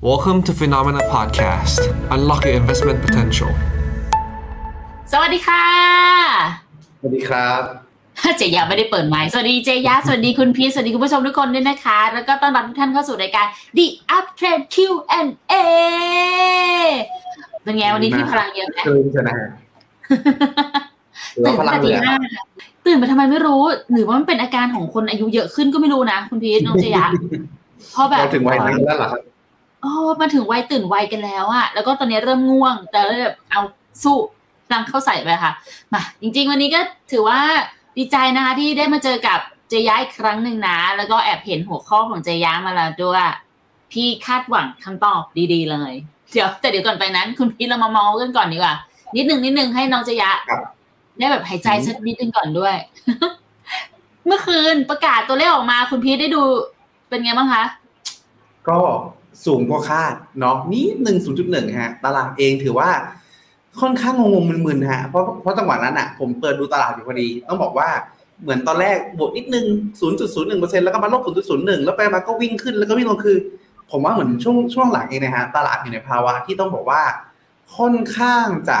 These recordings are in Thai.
Welcome to Phenomena Podcast. Unlock your investment potential. สวัสดีค่ะ สวัสดีครับ เจยาไม่ได้เปิดไมค์สวัสดีเจยาสวัสดีคุณพีชสวัสดีคุณผู้ชมทุกคนด้วยนะคะ แล้วก็ต้อนรับทุกท่านเข้าสู่รายการ The Uptrend Q&A เป็นไงวันนี้พี่พลังเยอะไหมคืนชนะฮะหรือตื่ว่านพลัตั้งงแต่เหตีลือห้าตื่นไปทำไมไม่รู้ หรือว่ามันเป็นอาการของคนอายุเยอะขึ้นก็ไม่รู้นะ คุณพีชน้องเจยาเพราะแบบเราถึงวัยนั้นแล้วเหรอครับ โอ้มาถึงวัยตื่นวัยกันแล้วอะแล้วก็ตอนนี้เริ่มง่วง แต่เลยแบบเอาสู้รังเข้าใส่ไปค่ะมาจริง ๆ วันนี้ก็ถือว่าดีใจนะคะที่ได้มาเจอกับเจย้าอีกครั้งหนึ่งนะ แล้วก็แอบเห็นหัวข้อของเจย้ามาแล้วด้วยพี่คาดหวังคำตอบดีๆ เลย เดี๋ยวแต่เดี๋ยวก่อนไปนั้น คุณพี่เรามาเมากันก่อนดีกว่า นิดหนึ่งนิดหนึ่งให้น้องเจยะครับได้แบบหายใจสักนิดนึงก่อนด้วย เมื่อคืนประกาศตัวเลขออกมา คุณพีทได้ดูเป็นไงบ้างคะ ก็ สูงกว่าคาดเนาะนิดหนึ่งศูนย์จุดหนึ่งฮะตลาดเองถือว่าค่อนข้างงงๆมึนๆฮะเพราะเพราะจังหวะนั้นอะ ผมเปิดดูตลาดอยู่พอดี ต้องบอกว่าเหมือนตอนแรกบวกนิดนึง 0.01%แล้วก็มาลบ 0.01 แล้วไปมาก็วิ่งขึ้นแล้วก็วิ่งลงคือ ผมว่าเหมือนช่วงช่วงหลังเองนะฮะตลาดอยู่ในภาวะที่ต้องบอกว่า ค่อนข้างจะ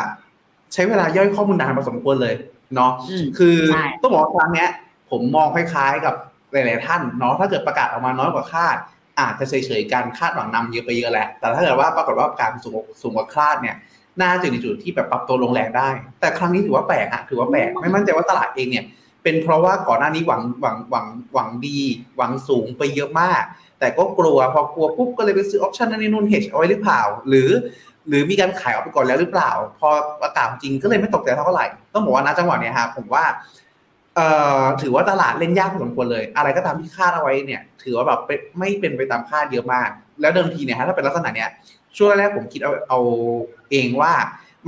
ใช้เวลาย่อยข้อมูลนานพอสมควรเลยเนาะอืมคือใช่ต้องบอกว่าครั้งเนี้ยผมมองคล้ายๆกับหลายๆท่านเนาะถ้าเกิดประกาศออกมาน้อยกว่าคาด อาจจะเฉยๆกันคาดหวังนำเยอะไปเยอะแหละแต่ถ้าเกิดว่าปรากฏว่าการสูงสูงกว่าคาดเนี่ยน่าจะอยู่ในจุดที่แบบปรับตัวลงแรงได้ แต่ครั้งนี้ถือว่าแปลกอะถือว่าแปลกไม่มั่นใจว่าตลาดเองเนี่ยเป็นเพราะว่าก่อนหน้านี้หวังหวังหวังหวังดี หวังสูงไปเยอะมาก แต่ก็กลัวพอกลัวปุ๊บก็เลยไปซื้อออปชันนั่นนี่นู่นเฮชเอาไว้หรือเปล่า หรือ หรือมีการขายออกไปก่อนแล้วหรือเปล่า พอประกาศจริงก็เลยไม่ตกใจเท่าไหร่ ต้องบอกว่าณจังหวะเนี้ยฮะผมว่าเอ่อ ถือว่าตลาดเล่นยากพอสมควรเลย อะไรก็ตามที่คาดเอาไว้เนี่ย ถือว่าแบบไม่เป็นไปตามคาดเยอะมาก แล้วเดิมทีเนี่ยฮะถ้าเป็นลักษณะเนี้ยช่วงแรกผมคิดเอาเอาเองว่า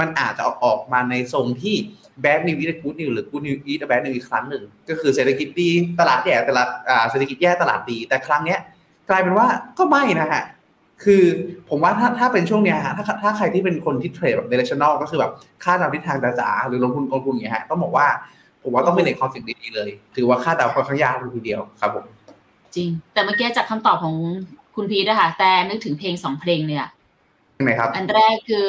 มันอาจจะออกมาในทรงที่ bad news is good news หรือ good news is bad news อีกครั้งหนึ่ง ก็คือเศรษฐกิจดีตลาดแย่ตลาดเศรษฐกิจแย่ตลาดดี แต่ครั้งเนี้ยกลายเป็นว่าก็ไม่นะฮะคือผมว่าถ้าถ้าเป็นช่วงเนี้ยฮะถ้าถ้าใครที่เป็นคนที่เทรดแบบ directional ก็คือแบบคาดเดาทิศทางจ๋าๆหรือลงทุนกองทุนอย่างเงี้ยฮะต้องบอกว่า ผมว่าต้องเป็นในคอนเซ็ปต์ดีๆเลย ถือว่าคาดเดาค่อนข้างยากเลยทีเดียวครับผมจริง แต่เมื่อกี้จากคำตอบของคุณพีทอะค่ะแต่นึกถึงเพลงสองเพลงเลยอะยังไงครับ อันแรกคือ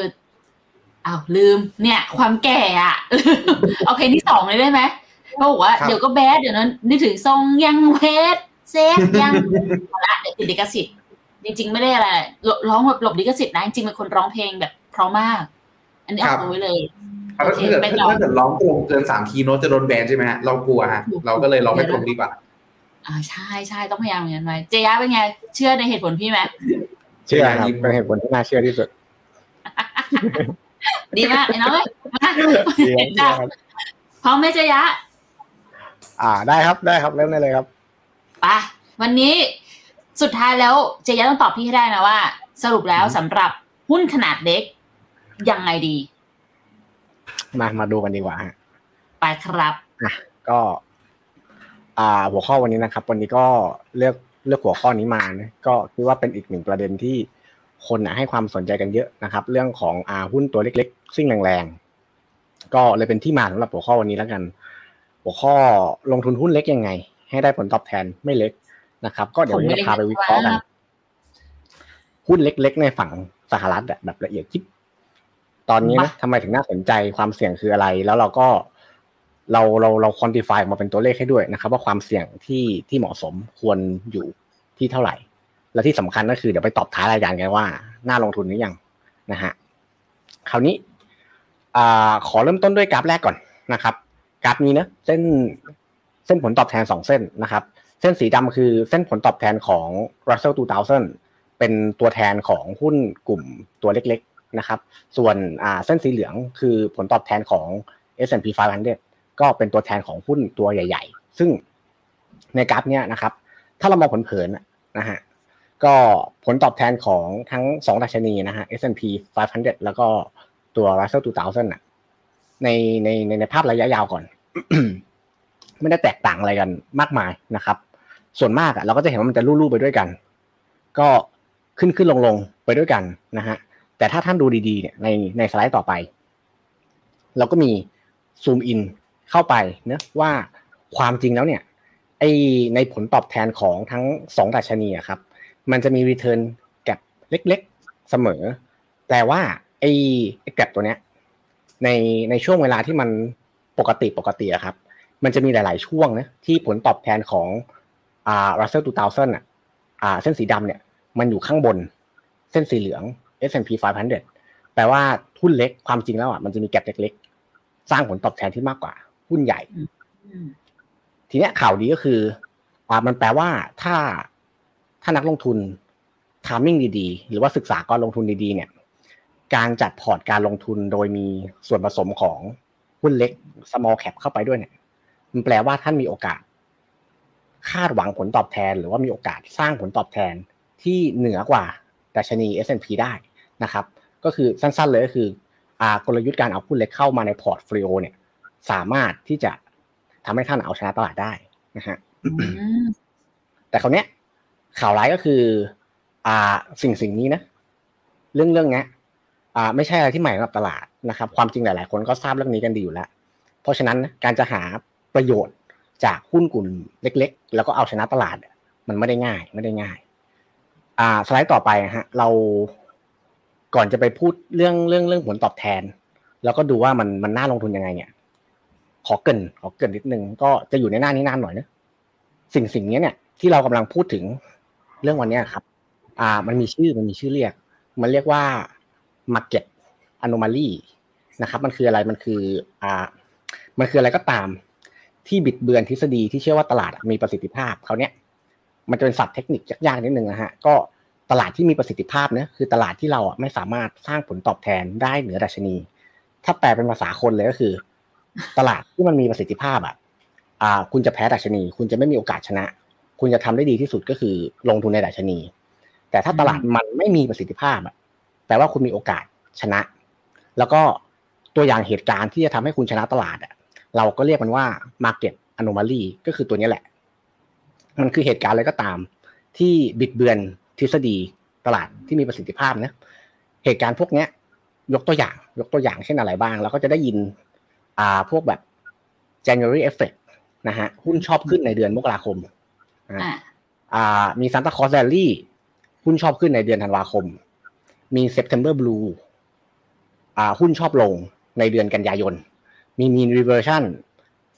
อ้าวลืม เนี่ย ความแก่อะเอาเพลงที่สองเลยได้ไหมเขาบอกว่าครับเดี๋ยวก็ bad เดี๋ยวนั้นนึกถึงทรงยังเวทเซฟยังเอาละเดี๋ยวติดลิขสิทธิ์จริง ๆ ไม่ได้อะไรร้องแบบหลบลิขสิทธิ์นะจริงๆเป็นคนร้องเพลงแบบเพราะมาก อันนี้ครัเอาบไว้เลย ถ้าโอเคเกิดไปต่อถ้าเกิดร้องตรงเกินสามคีย์โน้ตจะโดนแบนใช่ไหมฮะเรากลัวฮะเราก็เลยร้องไม่ตรงดีกว่าอ่าใช่ใช่ต้องพยายามอย่างนั้นไว้เจย่าเป็นไง เชื่อในเหตุผลพี่ไหมเชื่อครับยิ้มเป็นเหตุผลที่น่าเชื่อที่สุด ดีมากไอ้น้องเอ้ยมาดีครับเชื่อครับพร้อมไหมเจย่าอ่าได้ครับได้ครับเริ่มได้เลยครับไปะวันนี้สุดท้ายแล้วเจย่าต้องตอบพี่ให้ได้นะว่า สรุปแล้วสำหรับหุ้นขนาดเล็กยังไงดี มามาดูกันดีกว่าฮะไปครับก็อ่าหัวข้อวันนี้นะครับ วันนี้ก็เลือกเลือกหัวข้อนี้มานะก็คิดว่าเป็นอีกหนึ่งประเด็นที่คนนะให้ความสนใจกันเยอะนะครับ เรื่องของอ่าหุ้นตัวเล็กๆ ซิ่งแรงๆ ก็เลยเป็นที่มาสำหรับหัวข้อวันนี้แล้วกัน หัวข้อลงทุนหุ้นเล็กยังไง ให้ได้ผลตอบแทนไม่เล็กนะครับ ก็เดี๋ยววันนี้เราพาไปวิเคราะห์กัน หุ้นเล็กๆ ในฝั่งสหรัฐอะแบบละเอียดยิบ ตอนนี้นะทำไมถึงน่าสนใจความเสี่ยงคืออะไร แล้วเราก็เราเราเราควอนติฟายออกมาเป็นตัวเลขให้ด้วยนะครับ ว่าความเสี่ยงที่ที่เหมาะสมควรอยู่ที่เท่าไหร่ และที่สำคัญก็คือเดี๋ยวไปตอบท้ายรายการกันว่าน่าลงทุนหรือยังนะฮะคราวนี้อ่าขอเริ่มต้นด้วยกราฟแรกก่อนนะครับกราฟนี้นะเส้นเส้นผลตอบแทนสองเส้นนะครับ เส้นสีดำคือเส้นผลตอบแทนของ Russell 2000 เป็นตัวแทนของหุ้นกลุ่มตัวเล็กๆ นะครับ ส่วนเส้นสีเหลืองคือผลตอบแทนของ S&P 500 ก็เป็นตัวแทนของหุ้นตัวใหญ่ ๆ ซึ่งในกราฟเนี้ยนะครับ ถ้าเรามองผลเผินนะฮะก็ผลตอบแทนของทั้งสองดัชนีนะฮะ S&P 500 แล้วก็ตัว Russell 2000นะในในในในภาพระยะยาวก่อน ไม่ได้แตกต่างอะไรกันมากมายนะครับ ส่วนมากอะเราก็จะเห็นว่ามันจะลู่ๆไปด้วยกัน ก็ขึ้นขึ้นลงลงไปด้วยกันนะฮะ แต่ถ้าท่านดูดีๆเนี่ยในในสไลด์ต่อไป เราก็มีซูมอินเข้าไปเนะว่าความจริงแล้วเนี่ยไอในผลตอบแทนของทั้งสองดัชนีอะครับ มันจะมีรีเทิร์นแกลเล็กๆเสมอ แต่ว่าไอแกลบตัวเนี้ยในในช่วงเวลาที่มันปกติปกติอะครับ มันจะมีหลาย ๆ ช่วงนะที่ผลตอบแทนของอ่า Russell 2000อะอ่าเส้นสีดำเนี่ย มันอยู่ข้างบน เส้นสีเหลือง S&P 500 แปลว่าหุ้นเล็กความจริงแล้วอะมันจะมี gap เล็กๆ สร้างผลตอบแทนที่มากกว่าหุ้นใหญ่อืมทีเนี้ยข่าวดีก็คืออ่ามันแปลว่าถ้าถ้านักลงทุน timing ดีๆ หรือว่าศึกษาการลงทุนดีๆ เนี่ย การจัดพอร์ตการลงทุนโดยมีส่วนผสมของหุ้นเล็ก small cap เข้าไปด้วยเนี่ย มันแปลว่าท่านมีโอกาส คาดหวังผลตอบแทน หรือว่ามีโอกาสสร้างผลตอบแทนที่เหนือกว่าดัชนี S&P ได้ นะครับก็คือสั้นๆเลยก็คืออ่ากลยุทธ์การเอาหุ้นเล็กเข้ามาใน portfolio เนี่ยสามารถที่จะทำให้ท่านเอาชนะตลาดได้นะฮะอืมแต่คราวเนี้ยข่าวร้ายก็คือ อ่าสิ่งสิ่งนี้นะ เรื่องเรื่องเนี้ยอ่าไม่ใช่อะไรที่ใหม่สำหรับตลาดนะครับ ความจริงหลาย ๆ คนก็ทราบเรื่องนี้กันดีอยู่แล้ว เพราะฉะนั้นนะการจะหาประโยชน์จากหุ้นกลุ่มเล็ก ๆ แล้วก็เอาชนะตลาดเนี่ยมันไม่ได้ง่าย ไม่ได้ง่าย อ่าสไลด์ต่อไปนะฮะ เรา ก่อนจะไปพูดเรื่องเรื่องเรื่องผลตอบแทน แล้วก็ดูว่ามันมันน่าลงทุนยังไงเนี่ย ขอเกินขอเกินนิดนึงก็จะอยู่ในหน้านี้นานหน่อยนะสิ่งสิ่งนี้เนี่ยที่เรากำลังพูดถึงเรื่องวันนี้ครับ อ่า มันมีชื่อมันมีชื่อเรียก มันเรียกว่า market anomaly นะครับ มันคืออะไรมันคืออ่า มันคืออะไรก็ตาม ที่บิดเบือนทฤษฎีที่เชื่อว่าตลาดมีประสิทธิภาพเขาเนี้ยมันจะเป็นศัพท์เทคนิคยากๆนิดนึงนะฮะ ก็ ตลาดที่มีประสิทธิภาพเนี่ยคือตลาดที่เราอะไม่สามารถสร้างผลตอบแทนได้เหนือดัชนี ถ้าแปลเป็นภาษาคนเลยก็คือ ตลาดที่มันมีประสิทธิภาพอะอ่า คุณจะแพ้ดัชนี คุณจะไม่มีโอกาสชนะ คุณจะทำได้ดีที่สุดก็คือลงทุนในดัชนี แต่ถ้าตลาดมันไม่มีประสิทธิภาพอะแปลว่าคุณมีโอกาสชนะ แล้วก็ตัวอย่างเหตุการณ์ที่จะทำให้คุณชนะตลาดอะเราก็เรียกมันว่า market anomaly ก็คือตัวนี้แหละ มันคือเหตุการณ์อะไรก็ตาม ที่บิดเบือน ทฤษฎีตลาดที่มีประสิทธิภาพนะเหตุการณ์พวกเนี้ย ยกตัวอย่าง ยกตัวอย่างเช่นอะไรบ้าง เราก็จะได้ยินอ่าพวกแบบ January effect นะฮะหุ้นชอบขึ้นในเดือนมกราคมนะฮะอ่าอ่ามี Santa Claus Rally หุ้นชอบขึ้นในเดือนธันวาคม มี September Blue อ่าหุ้นชอบลงในเดือนกันยายน มี mean reversion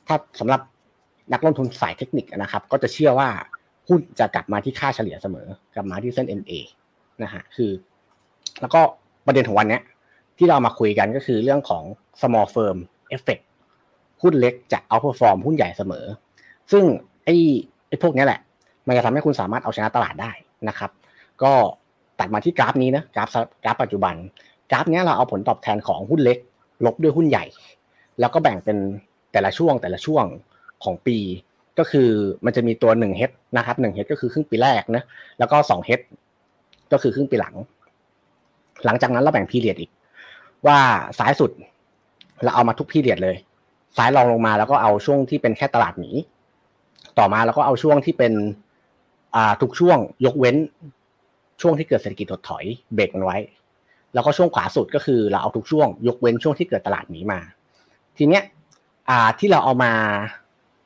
ถ้าสำหรับนักลงทุนสายเทคนิคนะครับ ก็จะเชื่อว่า หุ้นจะกลับมาที่ค่าเฉลี่ยเสมอ กลับมาที่เส้น MA นะฮะคือ แล้วก็ประเด็นของวันนี้ที่เรามาคุยกันก็คือเรื่องของ small firm effect หุ้นเล็กจะ outperform หุ้นใหญ่เสมอ ซึ่งไอ้ไอ้พวกนี้แหละ มันจะทำให้คุณสามารถเอาชนะตลาดได้นะครับ ก็ตัดมาที่กราฟนี้นะกราฟกราฟปัจจุบัน กราฟนี้เราเอาผลตอบแทนของหุ้นเล็ก ลบด้วยหุ้นใหญ่ แล้วก็แบ่งเป็นแต่ละช่วงแต่ละช่วงของปี ก็คือมันจะมีตัวหนึ่งเฮดนะครับหนึ่งเฮดก็คือครึ่งปีแรกนะแล้วก็สองเฮดก็คือครึ่งปีหลัง หลังจากนั้นเราแบ่งพีเรียดอีก ว่าซ้ายสุดเราเอามาทุกพีเรียดเลยซ้ายรองลงมาแล้วก็เอาช่วงที่เป็นแค่ตลาดหมีต่อมาแล้วก็เอาช่วงที่เป็นอ่าทุกช่วงยกเว้น ช่วงที่เกิดเศรษฐกิจถดถอยเบรกมันไว้ แล้วก็ช่วงขวาสุดก็คือเราเอาทุกช่วง ยกเว้นช่วงที่เกิดตลาดหมีมา ทีเนี้ยอ่าที่เราเอามา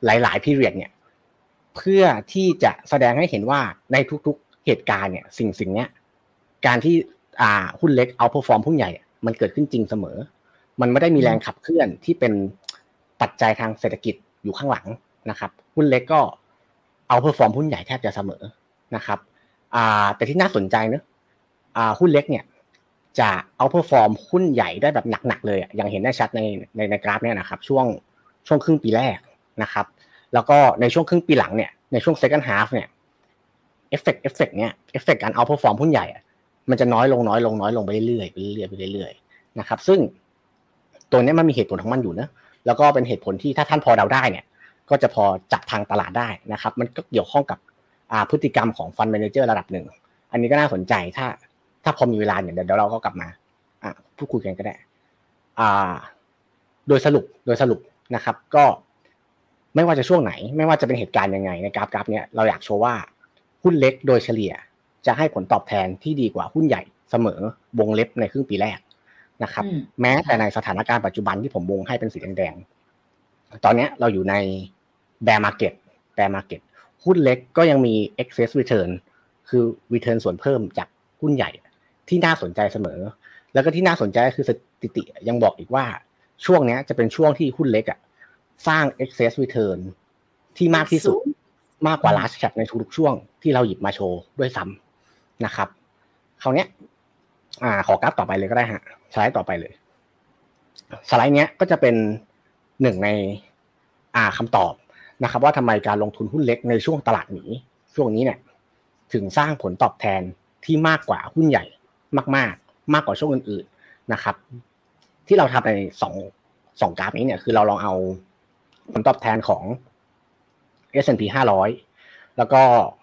หลายๆพีเรียดเนี่ยเพื่อที่จะแสดงให้เห็นว่าในทุกๆเหตุการณ์เนี่ย สิ่งสิ่งเนี้ยการที่อ่าหุ้นเล็ก outperform หุ้นใหญ่ มันเกิดขึ้นจริงเสมอ มันไม่ได้มีแรงขับเคลื่อนที่เป็นปัจจัยทางเศรษฐกิจอยู่ข้างหลังนะครับ หุ้นเล็กก็ outperform หุ้นใหญ่แทบจะเสมอนะครับอ่าแต่ที่น่าสนใจเนอะอ่าหุ้นเล็กเนี่ย จะ outperform หุ้นใหญ่ได้แบบหนักๆเลยอย่างเห็นได้ชัดในในในกราฟเนี่ยนะครับ ช่วงช่วงครึ่งปีแรก นะครับ แล้วก็ในช่วงครึ่งปีหลังเนี่ยในช่วง second half เนี่ยeffect effect เนี่ยเอฟเฟกต์การ outperform หุ้นใหญ่มันจะน้อยลงน้อยลงน้อยลงไปเรื่อยๆไปเรื่อยๆไปเรื่อยๆนะครับ ซึ่งตัวนี้มันมีเหตุผลของมันอยู่นะแล้วก็เป็นเหตุผลที่ถ้าท่านพอเดาได้เนี่ย ก็จะพอจับทางตลาดได้นะครับ มันก็เกี่ยวข้องกับพฤติกรรมของฟัน d ม a นเจอร์ระดับหนึ่ง อันนี้ก็น่าสนใจถ้า ถ้าพอมีเวลาเนี่ยเดี๋ยวเราก็กลับมาพูดคุยกันก็ได้โดยสรุปโดยสรุปนะครับ ก็ ไม่ว่าจะช่วงไหน ไม่ว่าจะเป็นเหตุการณ์ยังไงในกราฟกราฟเนี่ยเราอยากโชว์ว่าหุ้นเล็กโดยเฉลี่ยจะให้ผลตอบแทนที่ดีกว่าหุ้นใหญ่เสมอวงเล็บในครึ่งปีแรกนะครับอืมแม้แต่ในสถานการณ์ปัจจุบันที่ผมวงให้เป็นสีแดงๆตอนเนี้ยเราอยู่ใน bear market bear market หุ้นเล็กก็ยังมี excess return คือ return ส่วนเพิ่มจากหุ้นใหญ่ที่น่าสนใจเสมอ แล้วก็ที่น่าสนใจก็คือสถิติยังบอกอีกว่าช่วงเนี้ยจะเป็นช่วงที่หุ้นเล็กอะ สร้าง excess return ที่มากที่สุดมากกว่า large cap ในทุกๆช่วงที่เราหยิบมาโชว์ด้วยซ้ำนะครับคราวเนี้ยอ่า ขอกราฟต่อไปเลยก็ได้ฮะสไลด์ต่อไปเลย สไลด์เนี้ยก็จะเป็นหนึ่งในอ่าคำตอบนะครับ ว่าทำไมการลงทุนหุ้นเล็กในช่วงตลาดหนีช่วงนี้เนี่ย ถึงสร้างผลตอบแทนที่มากกว่าหุ้นใหญ่มากๆมากกว่าช่วงอื่น ๆนะครับ ที่เราทำในสองสองกราฟนี้เนี่ยคือเราลองเอา ผลตอบแทนของ S&P 500 แล้วก็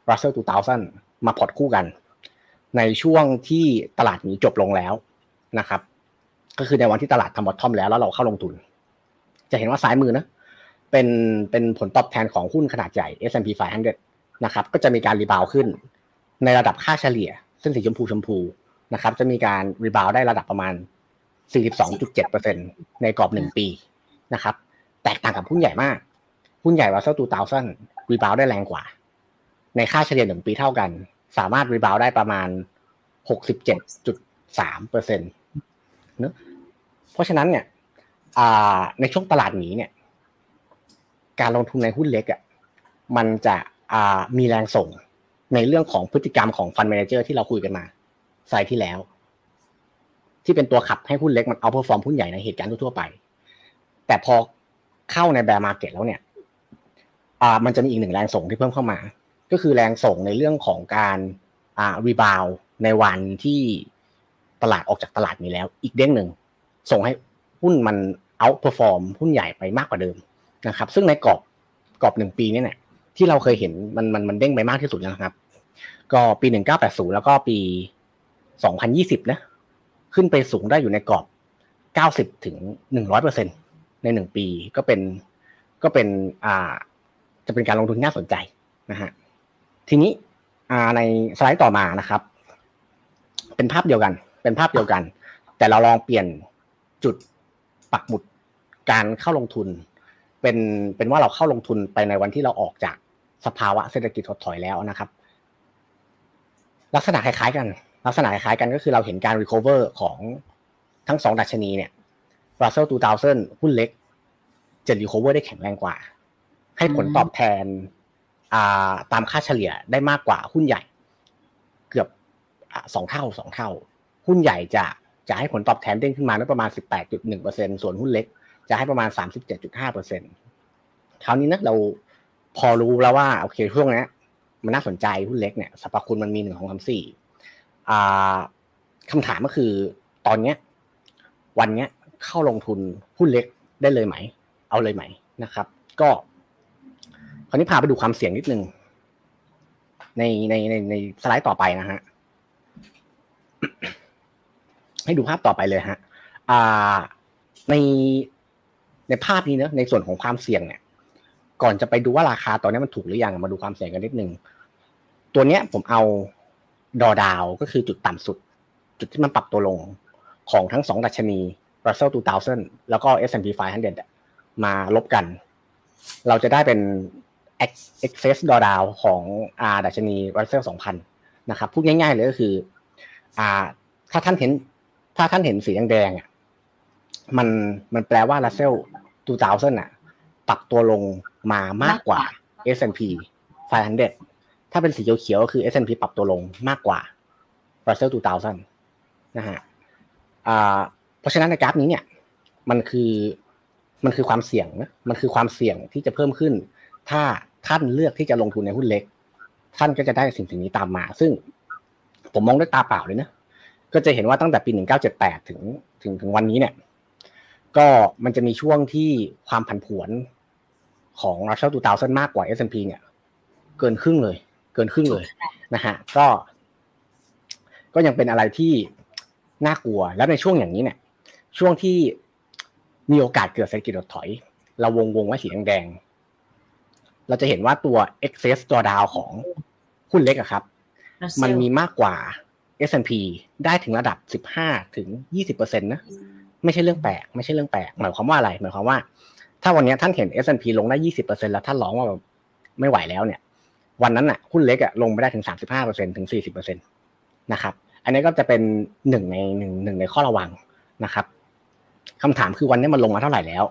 Russell 2000 มาพอร์ตคู่กัน ในช่วงที่ตลาดหมีจบลงแล้วนะครับ ก็คือในวันที่ตลาดทำ bottom แล้วแล้วเราเข้าลงทุน จะเห็นว่าซ้ายมือนะเป็นเป็นผลตอบแทนของหุ้นขนาดใหญ่ S&P 500 นะครับ ก็จะมีการ rebound ขึ้น ในระดับค่าเฉลี่ย เส้นสีชมพูชมพูนะครับ จะมีการ rebound ได้ระดับประมาณ 42.7%ในกรอบหนึ่งปีนะครับ แตกต่างกับหุ้นใหญ่มาก หุ้นใหญ่ Russell 2000 rebound ได้แรงกว่า ในค่าเฉลี่ยหนึ่งปีเท่ากัน สามารถ rebound ได้ประมาณ67.3%เจ็ดจุดสามเปอร์เซ็นต์เนอะเพราะฉะนั้นเนี่ยในช่วงตลาดหมีเนี่ย การลงทุนในหุ้นเล็กอะมันจะมีแรงส่งในเรื่องของพฤติกรรมของ fund manager ที่เราคุยกันมาไซที่แล้ว ที่เป็นตัวขับให้หุ้นเล็กมัน outperform หุ้นใหญ่ในเหตุการณ์ทั่วไป แต่พอ เข้าใน bear market แล้วเนี่ยอ่ามันจะมีอีกหนึ่งแรงส่งที่เพิ่มเข้ามา ก็คือแรงส่งในเรื่องของการอ่า rebound ในวันที่ตลาดออกจากตลาดหมีแล้ว อีกเด้งหนึ่งส่งให้หุ้นมัน outperform หุ้นใหญ่ไปมากกว่าเดิมนะครับ ซึ่งในกรอบกรอบหนึ่งปีนี้เนี่ยที่เราเคยเห็นมันมันมันเด้งไปมากที่สุดนะครับ ก็ปีหนึ่งเก้าแปดศูนย์แล้วก็ปีสองพันยี่สิบนะขึ้นไปสูงได้อยู่ในกรอบเก้าสิบถึงหนึ่งร้อยเปอร์เซ็นต์ ในหนึ่งปีก็เป็นก็เป็นอ่าจะเป็นการลงทุนน่าสนใจนะฮะทีนี้อ่าในสไลด์ต่อมานะครับ เป็นภาพเดียวกัน เป็นภาพเดียวกัน แต่เราลองเปลี่ยนจุดปักหมุดการเข้าลงทุน เป็นเป็นว่าเราเข้าลงทุนไปในวันที่เราออกจากสภาวะเศรษฐกิจถดถอยแล้วนะครับ ลักษณะคล้ายๆกัน ลักษณะคล้ายๆกันก็คือเราเห็นการ recover ของทั้งสองดัชนีเนี่ย Russell 2000หุ้นเล็ก จะ recover ได้แข็งแรงกว่า ให้ผลตอบแทนตามค่าเฉลี่ยได้มากกว่าหุ้นใหญ่ เกือบสองเท่าสองเท่า หุ้นใหญ่จะจะให้ผลตอบแทนเด้งขึ้นมาได้ประมาณ 18.1%ส่วนหุ้นเล็ก จะให้ประมาณ 37.5%คราวนี้นะเราพอรู้แล้วว่าโอเคช่วงนี้มันน่าสนใจหุ้นเล็กเนี่ยสรรพคุณมันมีหนึ่งของคำสี่คำถามก็คือตอนเนี้ย วันเนี้ย เข้าลงทุนหุ้นเล็กได้เลยไหม เอาเลยไหมนะครับ ก็คราวนี้พาไปดูความเสี่ยงนิดนึงในในในในสไลด์ต่อไปนะฮะให้ดูภาพต่อไปเลยฮะอ่าในในภาพนี้เนะในส่วนของความเสี่ยงเนี่ย ก่อนจะไปดูว่าราคาตอนนี้มันถูกหรือยังมาดูความเสี่ยงกันนิดนึงตัวเนี้ยผมเอาดอดาวก็คือจุดต่ำสุด จุดที่มันปรับตัวลงของทั้งสองดัชนี Russell 2000 แล้วก็ S&P 500 มาลบกัน เราจะได้เป็น excess drawdown ของอาดัชนี Russell 2000 นะครับ พูดง่ายๆเลยก็คืออ่าถ้าท่านเห็น ถ้าท่านเห็นสีแดงๆอะมันมันแปลว่า Russell 2000อะปรับตัวลงมามากกว่า S&P 500 ถ้าเป็นสีเขียวๆก็คือ S&P ปรับตัวลงมากกว่า Russell 2000 นะฮะอ่า ราะฉะนั้นในกราฟนี้เนี่ยมันคือมันคือความเสี่ยงนะมันคือความเสี่ยงที่จะเพิ่มขึ้น ถ้าท่านเลือกที่จะลงทุนในหุ้นเล็ก ท่านก็จะได้สิ่งสิ่งนี้ตามมา ซึ่งผมมองด้วยตาเปล่าเลยนะก็จะเห็นว่าตั้งแต่ปี 1978 ถึงถึงถึงวันนี้เนี่ย ก็มันจะมีช่วงที่ความผันผวนของ Russell 2000มากกว่า S&P เนี่ย เกินครึ่งเลย เกินครึ่งเลยนะฮะก็ ก็ยังเป็นอะไรที่น่ากลัวแล้วในช่วงอย่างนี้เนี่ย ช่วงที่มีโอกาสเกิดเศรษฐกิจถดถอย เราวงวงไว้สีแดงๆเราจะเห็นว่าตัว excess drawdown ของหุ้นเล็กอะครับ มันมีมากกว่า S&P ได้ถึงระดับ 15 ถึง 20%นะไม่ใช่เรื่องแปลกไม่ใช่เรื่องแปลกหมายความว่าอะไรหมายความว่า ถ้าวันนี้ท่านเห็น S&P ลงได้ 20%แล้วท่านร้องว่าแบบไม่ไหวแล้วเนี่ย วันนั้นอะหุ้นเล็กอะลงไปได้ถึง 35%ถึง 40%นะครับ อันนี้ก็จะเป็นหนึ่งในหนึ่งหนึ่งในข้อระวังนะครับ คำถามคือวันนี้มันลงมาเท่าไหร่แล้ว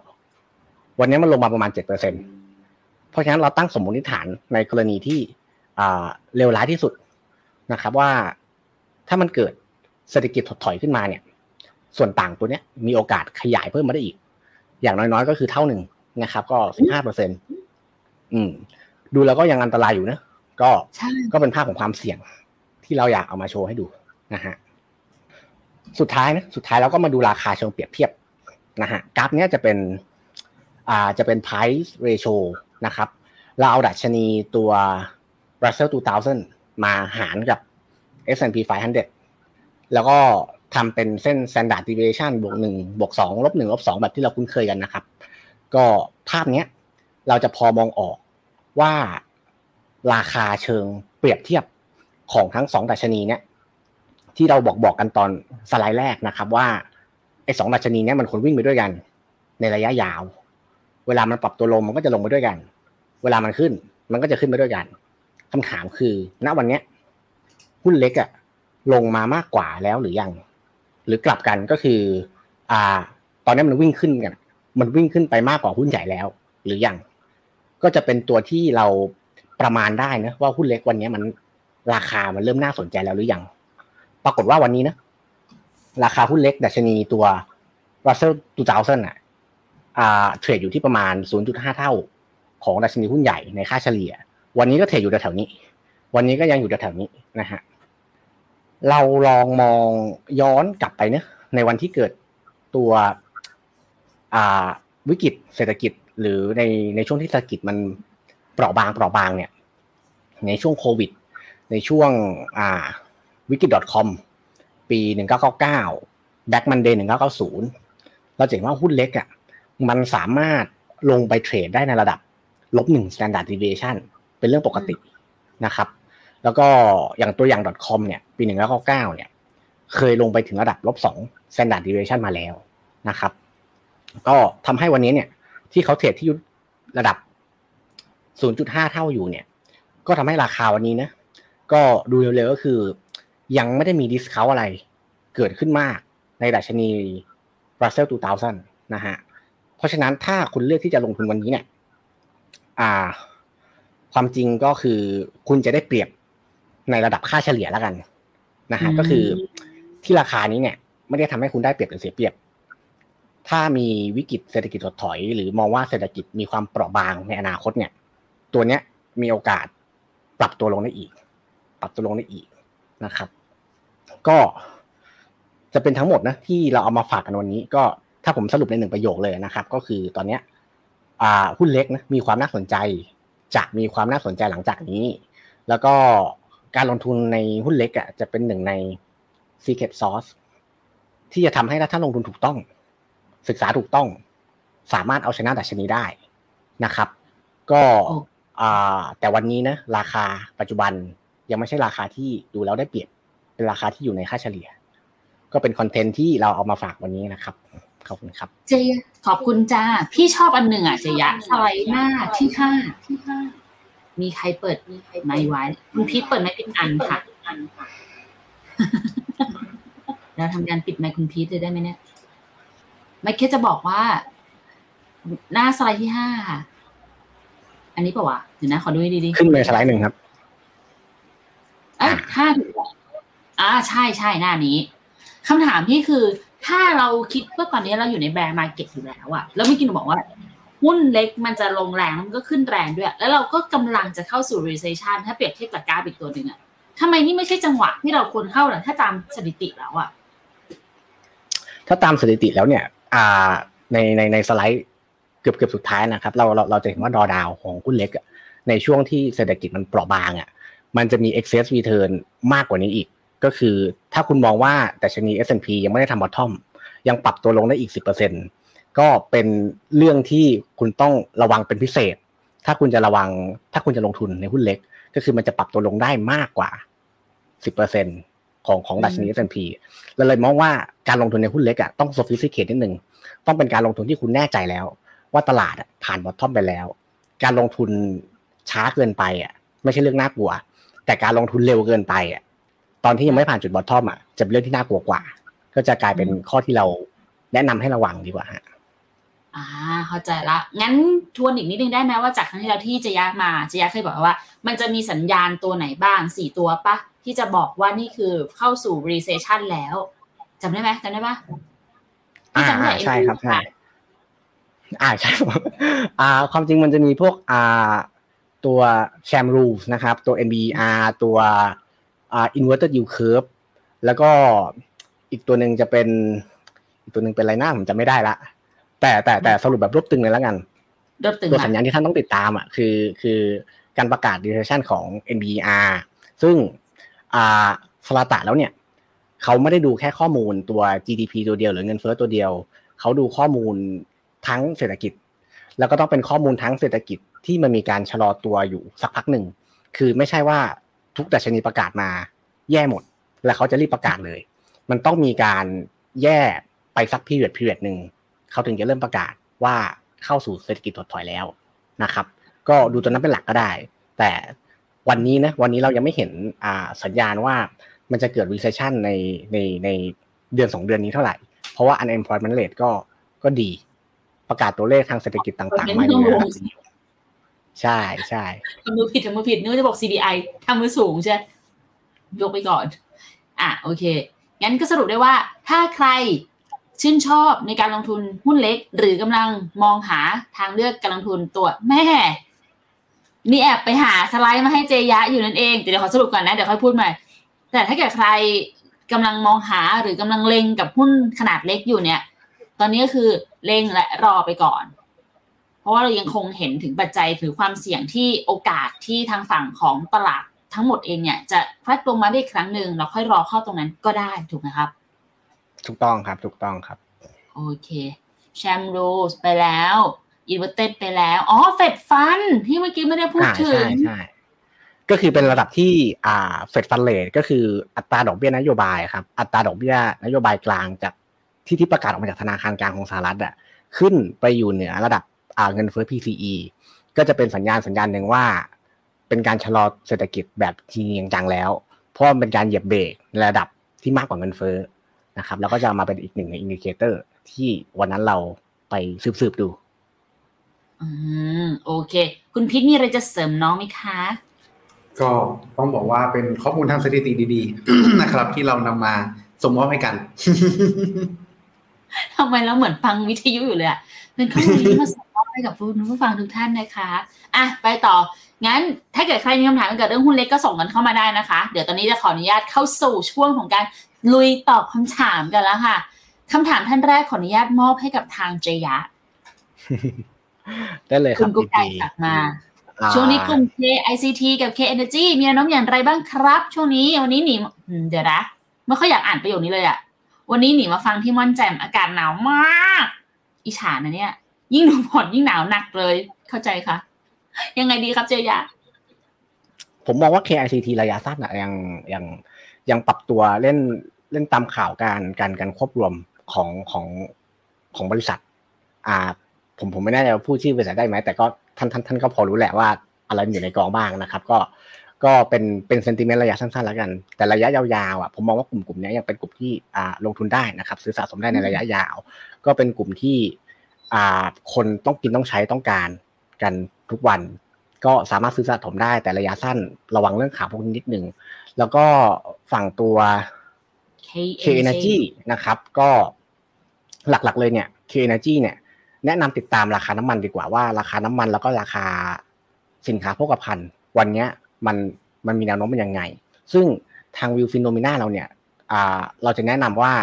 วันนี้มันลงมาประมาณเจ็ดเปอร์เซ็นเพราะฉะนั้นเราตั้งสมมติฐานในกรณีที่อ่าเลวร้ายที่สุดนะครับ ว่าถ้ามันเกิดเศรษฐกิจถดถอยขึ้นมาเนี่ย ส่วนต่างตัวเนี้ยมีโอกาสขยายเพิ่มมาได้อีก อย่างน้อยๆ ก็คือเท่าหนึ่งนะครับ ก็สิบห้าเปอร์เซ็นอืม ดูแล้วก็ยังอันตรายอยู่นะก็ใช่ก็เป็นภาพของความเสี่ยงที่เราอยากเอามาโชว์ให้ดูนะฮะสุดท้ายนะสุดท้ายเราก็มาดูราคาเชิงเปรียบเทียบ นะฮะกราฟเนี้ยจะเป็นอ่าจะเป็น price ratio นะครับ เราเอาดัชนีตัว Russell 2000 มาหารกับ S&P 500 แล้วก็ทำเป็นเส้น standard deviation บวกหนึ่งบวกสองลบหนึ่งลบสองแบบที่เราคุ้นเคยกันนะครับ ก็ภาพเนี้ยเราจะพอมองออกว่าราคาเชิงเปรียบเทียบของทั้งสองดัชนีเนี่ยที่เราบอกบอกกันตอนสไลด์แรกนะครับว่า ไอ้สองดัชนีเนี่ยมันควรวิ่งไปด้วยกัน ในระยะยาว เวลามันปรับตัวลงมันก็จะลงไปด้วยกัน เวลามันขึ้น มันก็จะขึ้นไปด้วยกันคำถามคือ ณวันเนี้ยหุ้นเล็กอะลงมามากกว่าแล้วหรือยัง หรือกลับกันก็คือ อ่า ตอนนี้มันวิ่งขึ้นกัน มันวิ่งขึ้นไปมากกว่าหุ้นใหญ่แล้ว หรือยัง ก็จะเป็นตัวที่เราประมาณได้นะว่าหุ้นเล็กวันนี้มันราคามันเริ่มน่าสนใจแล้วหรือยัง ปรากฏว่าวันนี้นะ ราคาหุ้นเล็กดัชนีตัว Russell 2000อะอ่าเทรดอยู่ที่ประมาณ 0.5 เท่า ของดัชนีหุ้นใหญ่ในค่าเฉลี่ย วันนี้ก็เทรดอยู่แถวๆนี้ วันนี้ก็ยังอยู่แถวๆนี้นะฮะเราลองมองย้อนกลับไปเนะในวันที่เกิดตัววิกฤตเศรษฐกิจหรือในในช่วงที่เศรษฐกิจมันเปราะบางเปราะบางเนี่ย ในช่วงโควิด ในช่วงวิกฤต .com ปี 1999 Black Monday 1990 เราจะเห็นว่าหุ้นเล็กอะมันสามารถลงไปเทรดได้ในระดับลบหนึ่ง standard deviation เป็นเรื่องปกตินะครับ แล้วก็อย่างตัวอย่าง .com เนี่ย ปี 1999 เนี่ย เคยลงไปถึงระดับลบสอง standard deviation มาแล้วนะครับ ก็ทำให้วันนี้เนี่ย ที่เขาเทรดที่ระดับ 0.5 เท่าอยู่เนี่ย ก็ทำให้ราคาวันนี้นะ ก็ดูเร็วๆก็คือ ยังไม่ได้มี discount อะไรเกิดขึ้นมากในดัชนี Russell 2000นะฮะ เพราะฉะนั้นถ้าคุณเลือกที่จะลงทุนวันนี้เนี่ย อ่า ความจริงก็คือคุณจะได้เปรียบในระดับค่าเฉลี่ยแล้วกันนะฮะอืมก็คือที่ราคานี้เนี่ย ไม่ได้ทำให้คุณได้เปรียบหรือเสียเปรียบ ถ้ามีวิกฤตเศรษฐกิจถดถอย หรือมองว่าเศรษฐกิจมีความเปราะบางในอนาคตเนี่ย ตัวเนี้ยมีโอกาสปรับตัวลงได้อีก ปรับตัวลงได้อีก นะครับ ก็จะเป็นทั้งหมดนะที่เราเอามาฝากกันวันนี้ ก็ถ้าผมสรุปในหนึ่งประโยคเลยนะครับ ก็คือตอนเนี้ยอ่าหุ้นเล็กนะมีความน่าสนใจจะมีความน่าสนใจหลังจากนี้ แล้วก็การลงทุนในหุ้นเล็กอะจะเป็นหนึ่งใน secret sauce ที่จะทำให้ถ้าลงทุนถูกต้อง ศึกษาถูกต้อง สามารถเอาชนะดัชนีได้นะครับ ก็โอ้อ่าแต่วันนี้นะราคาปัจจุบัน ยังไม่ใช่ราคาที่ดูแล้วได้เปรียบเป็นราคาที่อยู่ในค่าเฉลี่ย ก็เป็นคอนเทนต์ที่เราเอามาฝากวันนี้นะครับขอบคุณครับ เจยะขอบคุณจ้า พี่ชอบอันหนึ่งอะเจยะสไลด์หน้าที่ห้าที่ห้ามีใครเปิดไม่ไว้คุณพีทเปิดไม่ปิดอันค่ะเราทำการปิดไมค์คุณพีทเลยได้ไหมเนี่ยไม่แค่จะบอกว่า หน้าสไลด์ที่ห้าค่ะ อันนี้เปล่าวะเดี๋ยวนะ ขอดูให้ดีๆ ขึ้นไปสไลด์หนึ่งครับเอ้ยห้าถูกแล้วอ่าใช่ใช่หน้านี้คำถามที่คือถ้าเราคิดว่าตอนนี้เราอยู่ในแบร์มาเก็ตอยู่แล้วอะแล้วเมื่อกี้หนูบอกว่าหุ้นเล็กมันจะลงแรงแล้วมันก็ขึ้นแรงด้วย แล้วเราก็กำลังจะเข้าสู่ recession ถ้าเปรียบเทียบกับกราฟอีกตัวหนึ่งอะทำไมนี่ไม่ใช่จังหวะที่เราควรเข้าหรอถ้าตามสถิติแล้วอะถ้าตามสถิติแล้วเนี่ย อ่า ในในในสไลด์เกือบเกือบสุดท้ายนะครับ เราเราเราจะเห็นว่าดอดาวของหุ้นเล็กอะในช่วงที่เศรษฐกิจมันเปราะบางอะ มันจะมี excess return มากกว่านี้อีก ก็คือถ้าคุณมองว่าแต่ชนี S&P ยังไม่ได้ทำ bottom ยังปรับตัวลงได้อีก 10%ก็เป็นเรื่องที่คุณต้องระวังเป็นพิเศษ ถ้าคุณจะระวัง ถ้าคุณจะลงทุนในหุ้นเล็ก ก็คือมันจะปรับตัวลงได้มากกว่า 10%ของของดัชนี S&P เราเลยมองว่าการลงทุนในหุ้นเล็กอะต้อง sophisticate นิดนึง ต้องเป็นการลงทุนที่คุณแน่ใจแล้ว ว่าตลาดอะผ่านบอททอมไปแล้ว การลงทุนช้าเกินไปอะไม่ใช่เรื่องน่ากลัว แต่การลงทุนเร็วเกินไปอะตอนที่ยังไม่ผ่านจุดบอททอมอะจะเป็นเรื่องที่น่ากลัวกว่า ก็จะกลายเป็นข้อที่เราแนะนำให้ระวังดีกว่าฮะอ่าเข้าใจละ งั้นทวนอีกนิดนึงได้ไหมว่าจากครั้งที่เราที่เจะยามาเจะยาเคยบอกว่า มันจะมีสัญญาณตัวไหนบ้างสี่ตัวปะที่จะบอกว่านี่คือเข้าสู่ recession แล้วจำได้ไหมจำได้ปะที่อ่าจำได้อ่าใช่ครับใช่อ่าใช่ผมอ่า ความจริงมันจะมีพวกอ่า ตัวแชมรูสนะครับตัว NBR ตัวอ่า inverted yield curve แล้วก็อีกตัวหนึ่งจะเป็นอีกตัวหนึ่งเป็นอะไรหน้าผมจำไม่ได้ละ แต่แต่แต่สรุปแบบรวบตึงเลยแล้วกันรถตึงตัวมาสัญญาณที่ท่านต้องติดตามอะคือคือการประกาศ recession ของ NBER ซึ่งอ่าสลาตะแล้วเนี่ยเขาไม่ได้ดูแค่ข้อมูลตัว GDP ตัวเดียวหรือเงินเฟ้อตัวเดียว เขาดูข้อมูลทั้งเศรษฐกิจ แล้วก็ต้องเป็นข้อมูลทั้งเศรษฐกิจ ที่มันมีการชะลอตัวอยู่สักพักหนึ่ง คือไม่ใช่ว่าทุกดัชนีประกาศมาแย่หมด แล้วเขาจะรีบประกาศเลย มันต้องมีการแย่ไปสักพีเรียดพีเรียดหนึ่งเขาถึงจะเริ่มประกาศว่าเข้าสู่เศรษฐกิจถดถอยแล้วนะครับ ก็ดูตัวนั้นเป็นหลักก็ได้ แต่วันนี้นะวันนี้เรายังไม่เห็นสัญญาณว่ามันจะเกิด recession ในในในเดือนสองเดือนนี้เท่าไหร่ เพราะว่า unemployment rate ก็ก็ดีประกาศตัวเลขทางเศรษฐกิจต่างๆมาอยู่ในระดับดี ใช่ใช่ทำมือผิดทำมือผิดนึกว่าจะบอก CDI ทำมือสูงใช่ยกไปก่อน อะโอเค งั้นก็สรุปได้ว่า ถ้าใครชื่นชอบในการลงทุนหุ้นเล็ก หรือกำลังมองหาทางเลือกการลงทุนตัวแม่นี่แอบไปหาสไลด์มาให้เจยะอยู่นั่นเองเดี๋ยวขอสรุปก่อนนะ เดี๋ยวค่อยพูดใหม่แต่ถ้าเกิดใครกำลังมองหาหรือกำลังเล็งกับหุ้นขนาดเล็กอยู่เนี่ย ตอนนี้ก็คือเล็งและรอไปก่อน เพราะว่าเรายังคงเห็นถึงปัจจัยถือความเสี่ยงที่โอกาสที่ทางฝั่งของตลาดทั้งหมดเองเนี่ยจะพลัดลงมาได้ครั้งหนึ่งเราค่อยรอเข้าตรงนั้นก็ได้ถูกไหมครับ ถูกต้องครับถูกต้องครับ โอเค Sahm Rule ไปแล้ว inverted ไปแล้วอ๋อ Fed fund ที่เมื่อกี้ไม่ได้พูดถึงใช่ใช่ก็คือเป็นระดับที่อ่า Fed fund rate ก็คืออัตราดอกเบี้ยนโยบายครับ อัตราดอกเบี้ยนโยบายกลางจากที่ที่ประกาศออกมาจากธนาคารกลางของสหรัฐอะขึ้นไปอยู่เหนือระดับ เงินเฟ้อ PCE ก็จะเป็นสัญญาณสัญญาณหนึ่งว่า เป็นการชะลอเศรษฐกิจแบบจริงจังแล้ว เพราะมันเป็นการเหยียบเบรกในระดับที่มากกว่าเงินเฟ้อนะครับ แล้วก็จะมาเป็นอีกหนึ่งใน indicator ที่วันนั้นเราไปสืบๆดู อืมโอเค คุณพีทมีอะไรจะเสริมน้องไหมคะก็ต้องบอกว่าเป็นข้อมูลทางสถิติดีๆ นะครับ ที่เรานำมาส่งมอบให้กันทำไมเราเหมือนฟังวิทยุอยู่เลยอะ เป็นข้อมูลที่มาส่งมอบให้กับผู้ผู้ฟังทุกท่านนะคะอะไปต่องั้นถ้าเกิดใครมีคำถามเกี่ยวกับเรื่องหุ้นเล็กก็ส่งกันเข้ามาได้นะคะ เดี๋ยวตอนนี้จะขออนุญาตเข้าสู่ช่วงของการลุยตอบคำถามกันแล้วค่ะคำถามท่านแรกขออนุญาตมอบให้กับทางเจยะได้เลยคคุรัณบกุ๊กไก่ดีฝากมาๆอ่าช่วงนี้กลุ่ม K ICT กับ K Energy มีแนวโน้มอย่างไรบ้างครับ ช่วงนี้วันนี้หนีอืมเดี๋ยวนะไม่ค่อยอยากอ่านประโยคนี้เลยอะวันนี้หนีมาฟังที่ม่อนแจ่มอากาศหนาวมาก อิจฉานะเนี่ย ยิ่งดูผ่อนยิ่งหนาวหนักเลย เข้าใจค่ะยังไงดีครับเจยะ ผมมองว่า KICT ระยะสั้นอะยังยังยังปรับตัวเล่นเล่นตามข่าวการการการควบรวมของของของบริษัท อ่า ผมผมไม่แน่ใจว่าพูดชื่อบริษัทได้ไหมแต่ก็ท่านท่านท่านก็พอรู้แหละว่าอะไรอยู่ในกองบ้างนะครับ ก็ก็เป็นเป็นเซนติเมนต์ระยะสั้นๆแล้วกัน แต่ระยะยาวๆอะผมมองว่ากลุ่มกลุ่มนี้ยังเป็นกลุ่มที่อ่าลงทุนได้นะครับ ซื้อสะสมได้ในระยะยาว ก็เป็นกลุ่มที่อ่าคนต้องกินต้องใช้ต้องการกันทุกวัน ก็สามารถซื้อสะสมได้แต่ระยะสั้นระวังเรื่องขาพวกนี้นิดหนึ่งแล้วก็ฝั่งตัว K Energy นะครับ ก็หลักๆเลยเนี่ย K Energy เนี่ย แนะนำติดตามราคาน้ำมันดีกว่าว่าราคาน้ำมันแล้วก็ราคาสินค้าโภคภัณฑ์ วันเนี้ยมันมันมีแนวโน้มเป็นยังไง ซึ่งทาง view Finnomena เราเนี่ยอ่าเราจะแนะนำว่า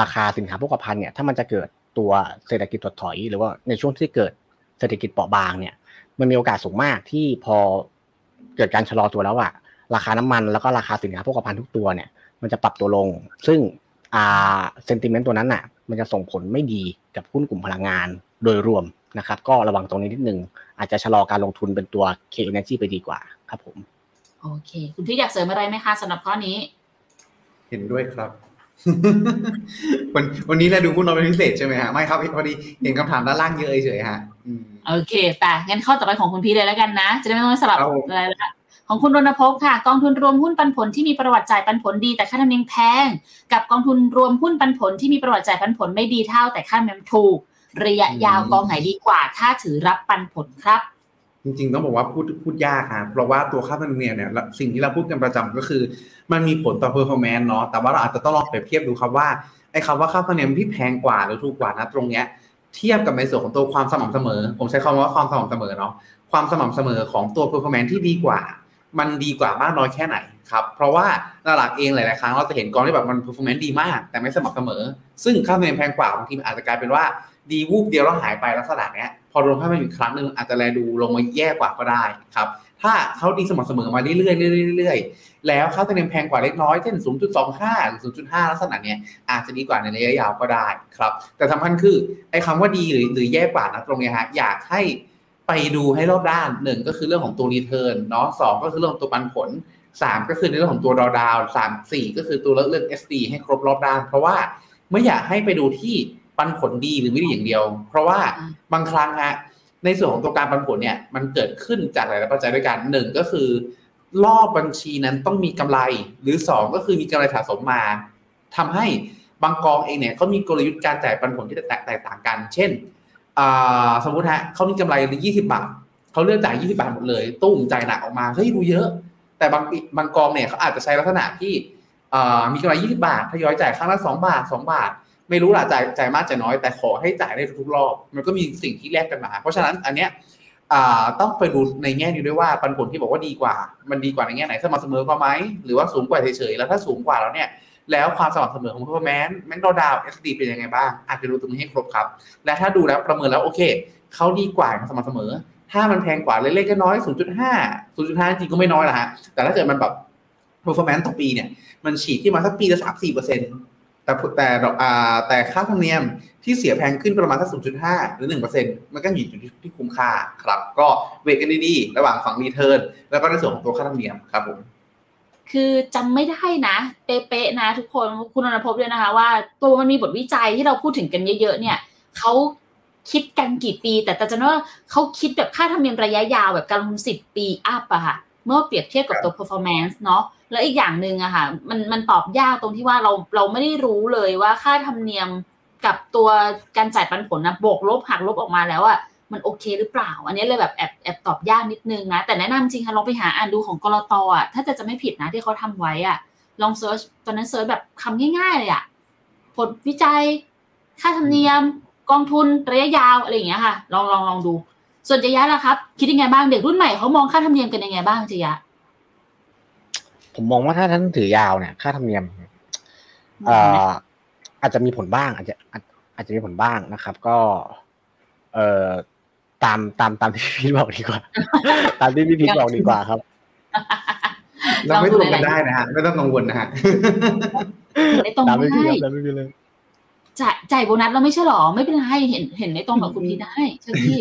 ราคาสินค้าโภคภัณฑ์เนี่ยถ้ามันจะเกิดตัวเศรษฐกิจถดถอย หรือว่าในช่วงที่เกิดเศรษฐกิจเปราะบางเนี่ยมันมีโอกาสสูงมากที่พอเกิดการชะลอตัวแล้วอะราคาน้ำมันแล้วก็ราคาสินค้าโภคภัณฑ์ทุกตัวเนี่ยมันจะปรับตัวลง ซึ่งอ่าเซนติเมนต์ตัวนั้นน่ะมันจะส่งผลไม่ดีกับหุ้นกลุ่มพลังงานโดยรวมนะครับ ก็ระวังตรงนี้นิดนึง อาจจะชะลอการลงทุนเป็นตัว K Energy ไปดีกว่าครับผม โอเค คุณพี่อยากเสริมอะไรไหมคะสำหรับข้อนี้ เห็นด้วยครับ วันวันนี้เราดูหุ้นเราเป็นพิเศษใช่ไหมฮะไม่ครับพอดีเห็นคำถามด้านล่างเยอะเฉยๆฮะอืมโอเคไปงั้นข้อต่อไปของคุณพี่เลยแล้วกันนะ จะได้ไม่ต้องสลับครับผมอะไรละของคุณรณพงศ์ค่ะ กองทุนรวมหุ้นปันผลที่มีประวัติจ่ายปันผลดี แต่ค่าธรรมเนียมแพง กับกองทุนรวมหุ้นปันผลที่มีประวัติจ่ายปันผลไม่ดีเท่าแต่ค่าธรรมเนียมถูก ระยะยาวกองไหนดีกว่า ถ้าถือรับปันผลครับ จริงๆต้องบอกว่าพูดพูดยากครับเพราะว่าตัวค่าธรรมเนียมเนี่ยสิ่งที่เราพูดกันประจำก็คือ มันมีผลต่อ performance เนาะแต่ว่าเราอาจจะต้องลองเปรียบเทียบดูครับว่าไอ้คำว่าค่าธรรมเนียมที่แพงกว่าหรือถูกกว่านะตรงเนี้ยเทียบกับในส่วนของตัวความสม่ำเสมอ ผมใช้คำว่าความสม่ำเสมอเนาะความสม่ำเสมอของตัว performance ที่ดีกว่า มันดีกว่ามากน้อยแค่ไหนครับเพราะว่าหลักเองหลายๆครั้งเราจะเห็นกองที่แบบมัน performance ดีมาก แต่ไม่สม่ำเสมอ ซึ่งค่าธรรมเนียมแพงกว่าบางทีมอาจจะกลายเป็นว่า ดีวูบเดียวแล้วหายไปลักษณะเนี้ยพอรวมให้มันอีกครั้งหนึ่งอาจจะแลดูลงมาแย่กว่าก็ได้ครับถ้าเขาดีสม่ำเสมอมาเรื่อยๆเรื่อยๆแล้วค่าธรรมเนียมแพงกว่าเล็กน้อยเช่น 0.25หรือ0.5 ลักษณะเนี้ยอาจจะดีกว่าในระยะยาวก็ได้ครับ แต่สำคัญคือไอ้คำว่าดีหรือหรือแย่กว่านะตรงเนี้ยฮะอยากให้ไปดูให้รอบด้านหนึ่งก็คือเรื่องของตัวรีเทิร์นเนาะสองก็คือเรื่องของตัวปันผลสามก็คือในเรื่องของตัวดาวดาวสามสี่ก็คือตัวเรื่อง SD ให้ครบรอบด้าน เพราะว่าไม่อยากให้ไปดูที่ ปันผลดีหรือไม่ดีอย่างเดียว เพราะว่าบางครั้งฮะในส่วนของตัวการปันผลเนี่ย มันเกิดขึ้นจากหลายๆปัจจัยด้วยกันหนึ่งก็คือ รอบบัญชีนั้นต้องมีกำไร หรือสองก็คือมีกำไรสะสมมาทำให้บางกองเองเนี่ยเขามีกลยุทธ์การจ่ายปันผลที่แตกแตกต่างกัน เช่นสมมุติฮะเขามีกำไรยี่สิบาทเขาเลือกจ่ายยี่สิบาทหมดเลย ตุ้มจ่ายหนักออกมาเฮ้ยดูเยอะ แต่บางบางกองเนี่ยเขาอาจจะใช้ลักษณะที่มีกำไรยี่สิบาททยอยจ่ายครั้งละสองบาทสองบาท ไม่รู้ล่ะจ่ายจ่ายมากจ่ายน้อย แต่ขอให้จ่ายได้ทุกรอบ มันก็มีสิ่งที่แลกกันมา เพราะฉะนั้นอันเนี้ยต้องไปดูในแง่นี้ด้วยว่าปันผลที่บอกว่าดีกว่า มันดีกว่าในแง่ไหนสม่ำเสมอกว่าไหมหรือว่าสูงกว่าเฉยๆแล้วถ้าสูงกว่าแล้วเนี่ยแล้วความสม่ำเสมอของ performance แมงดดาว SD เป็นยังไงบ้าง อาจจะดูตรงนี้ให้ครบครับ และถ้าดูแล้วประเมินแล้วโอเคเขาดีกว่าสม่ำเสมอ ถ้ามันแพงกว่าเล็กๆก็น้อย0.5 0.5 จริงก็ไม่น้อยละฮะแต่ถ้าเกิดมันแบบ performance ต่อปีเนี่ยมันฉีดขึ้นมาสักปีละ3-4เปอร์เซ็นต์ แต่แต่ดอกอ่าแต่ค่าธรรมเนียมที่เสียแพงขึ้นประมาณสัก0.5 หรือ 1%มันก็อยู่ที่ที่คุ้มค่าครับ ก็เวทกันดีๆ ระหว่างฝั่งรีเทิร์นแล้วก็ในส่วนของตัวค่าธรรมเนียมครับผมคือจำไม่ได้นะ เป๊ะๆนะ ทุกคนคุณอนภพด้วยนะคะ ว่าตัวมันมีบทวิจัยที่เราพูดถึงกันเยอะๆ เนี่ยเขาคิดกันกี่ปี แต่แต่จะว่าเขาคิดแบบค่าธรรมเนียมระยะยาวแบบการลงทุนสิบปีอัพอะค่ะ เมื่อเปรียบเทียบกับตัว performance เนาะแล้วอีกอย่างหนึ่งอะค่ะมันมันตอบยากตรงที่ว่าเราเราไม่ได้รู้เลยว่าค่าธรรมเนียมกับตัวการจ่ายปันผลนะบวกลบหักลบออกมาแล้วอะมันโอเคหรือเปล่า อันนี้เลยแบบแอบแอบตอบยากนิดนึงนะ แต่แนะนำจริงค่ะลองไปหาอ่านดูของกลตอะ ถ้าจะจะไม่ผิดนะที่เขาทำไว้อะ ลอง search ตอนนั้น search แบบคำง่ายๆเลยอะ ผลวิจัย ค่าธรรมเนียม กองทุนระยะยาวอะไรอย่างเงี้ยค่ะ ลองลองลองดู ส่วนจะยะล่ะครับ คิดยังไงบ้างเด็กรุ่นใหม่เขามองค่าธรรมเนียมกันยังไงบ้างจะยะ ผมมองว่าถ้าท่านถือยาวเนี่ย ค่าธรรมเนียมเอ่ออาจจะมีผลบ้าง อาจจะอาจจะมีผลบ้างนะครับ ก็ เอ่อตามตามตามที่พี่บอกดีกว่า ตามที่พี่พีบอกดีกว่าครับ เราไม่ตรงกันได้นะฮะไม่ต้องกังวลนะฮะในตรงตามได้พี่พีตามพี่พีเลย จ่ายจ่ายโบนัสเราไม่ใช่หรอ ไม่เป็นไรเห็นเห็นในตรงกับคุณพีได้เชื่อพี่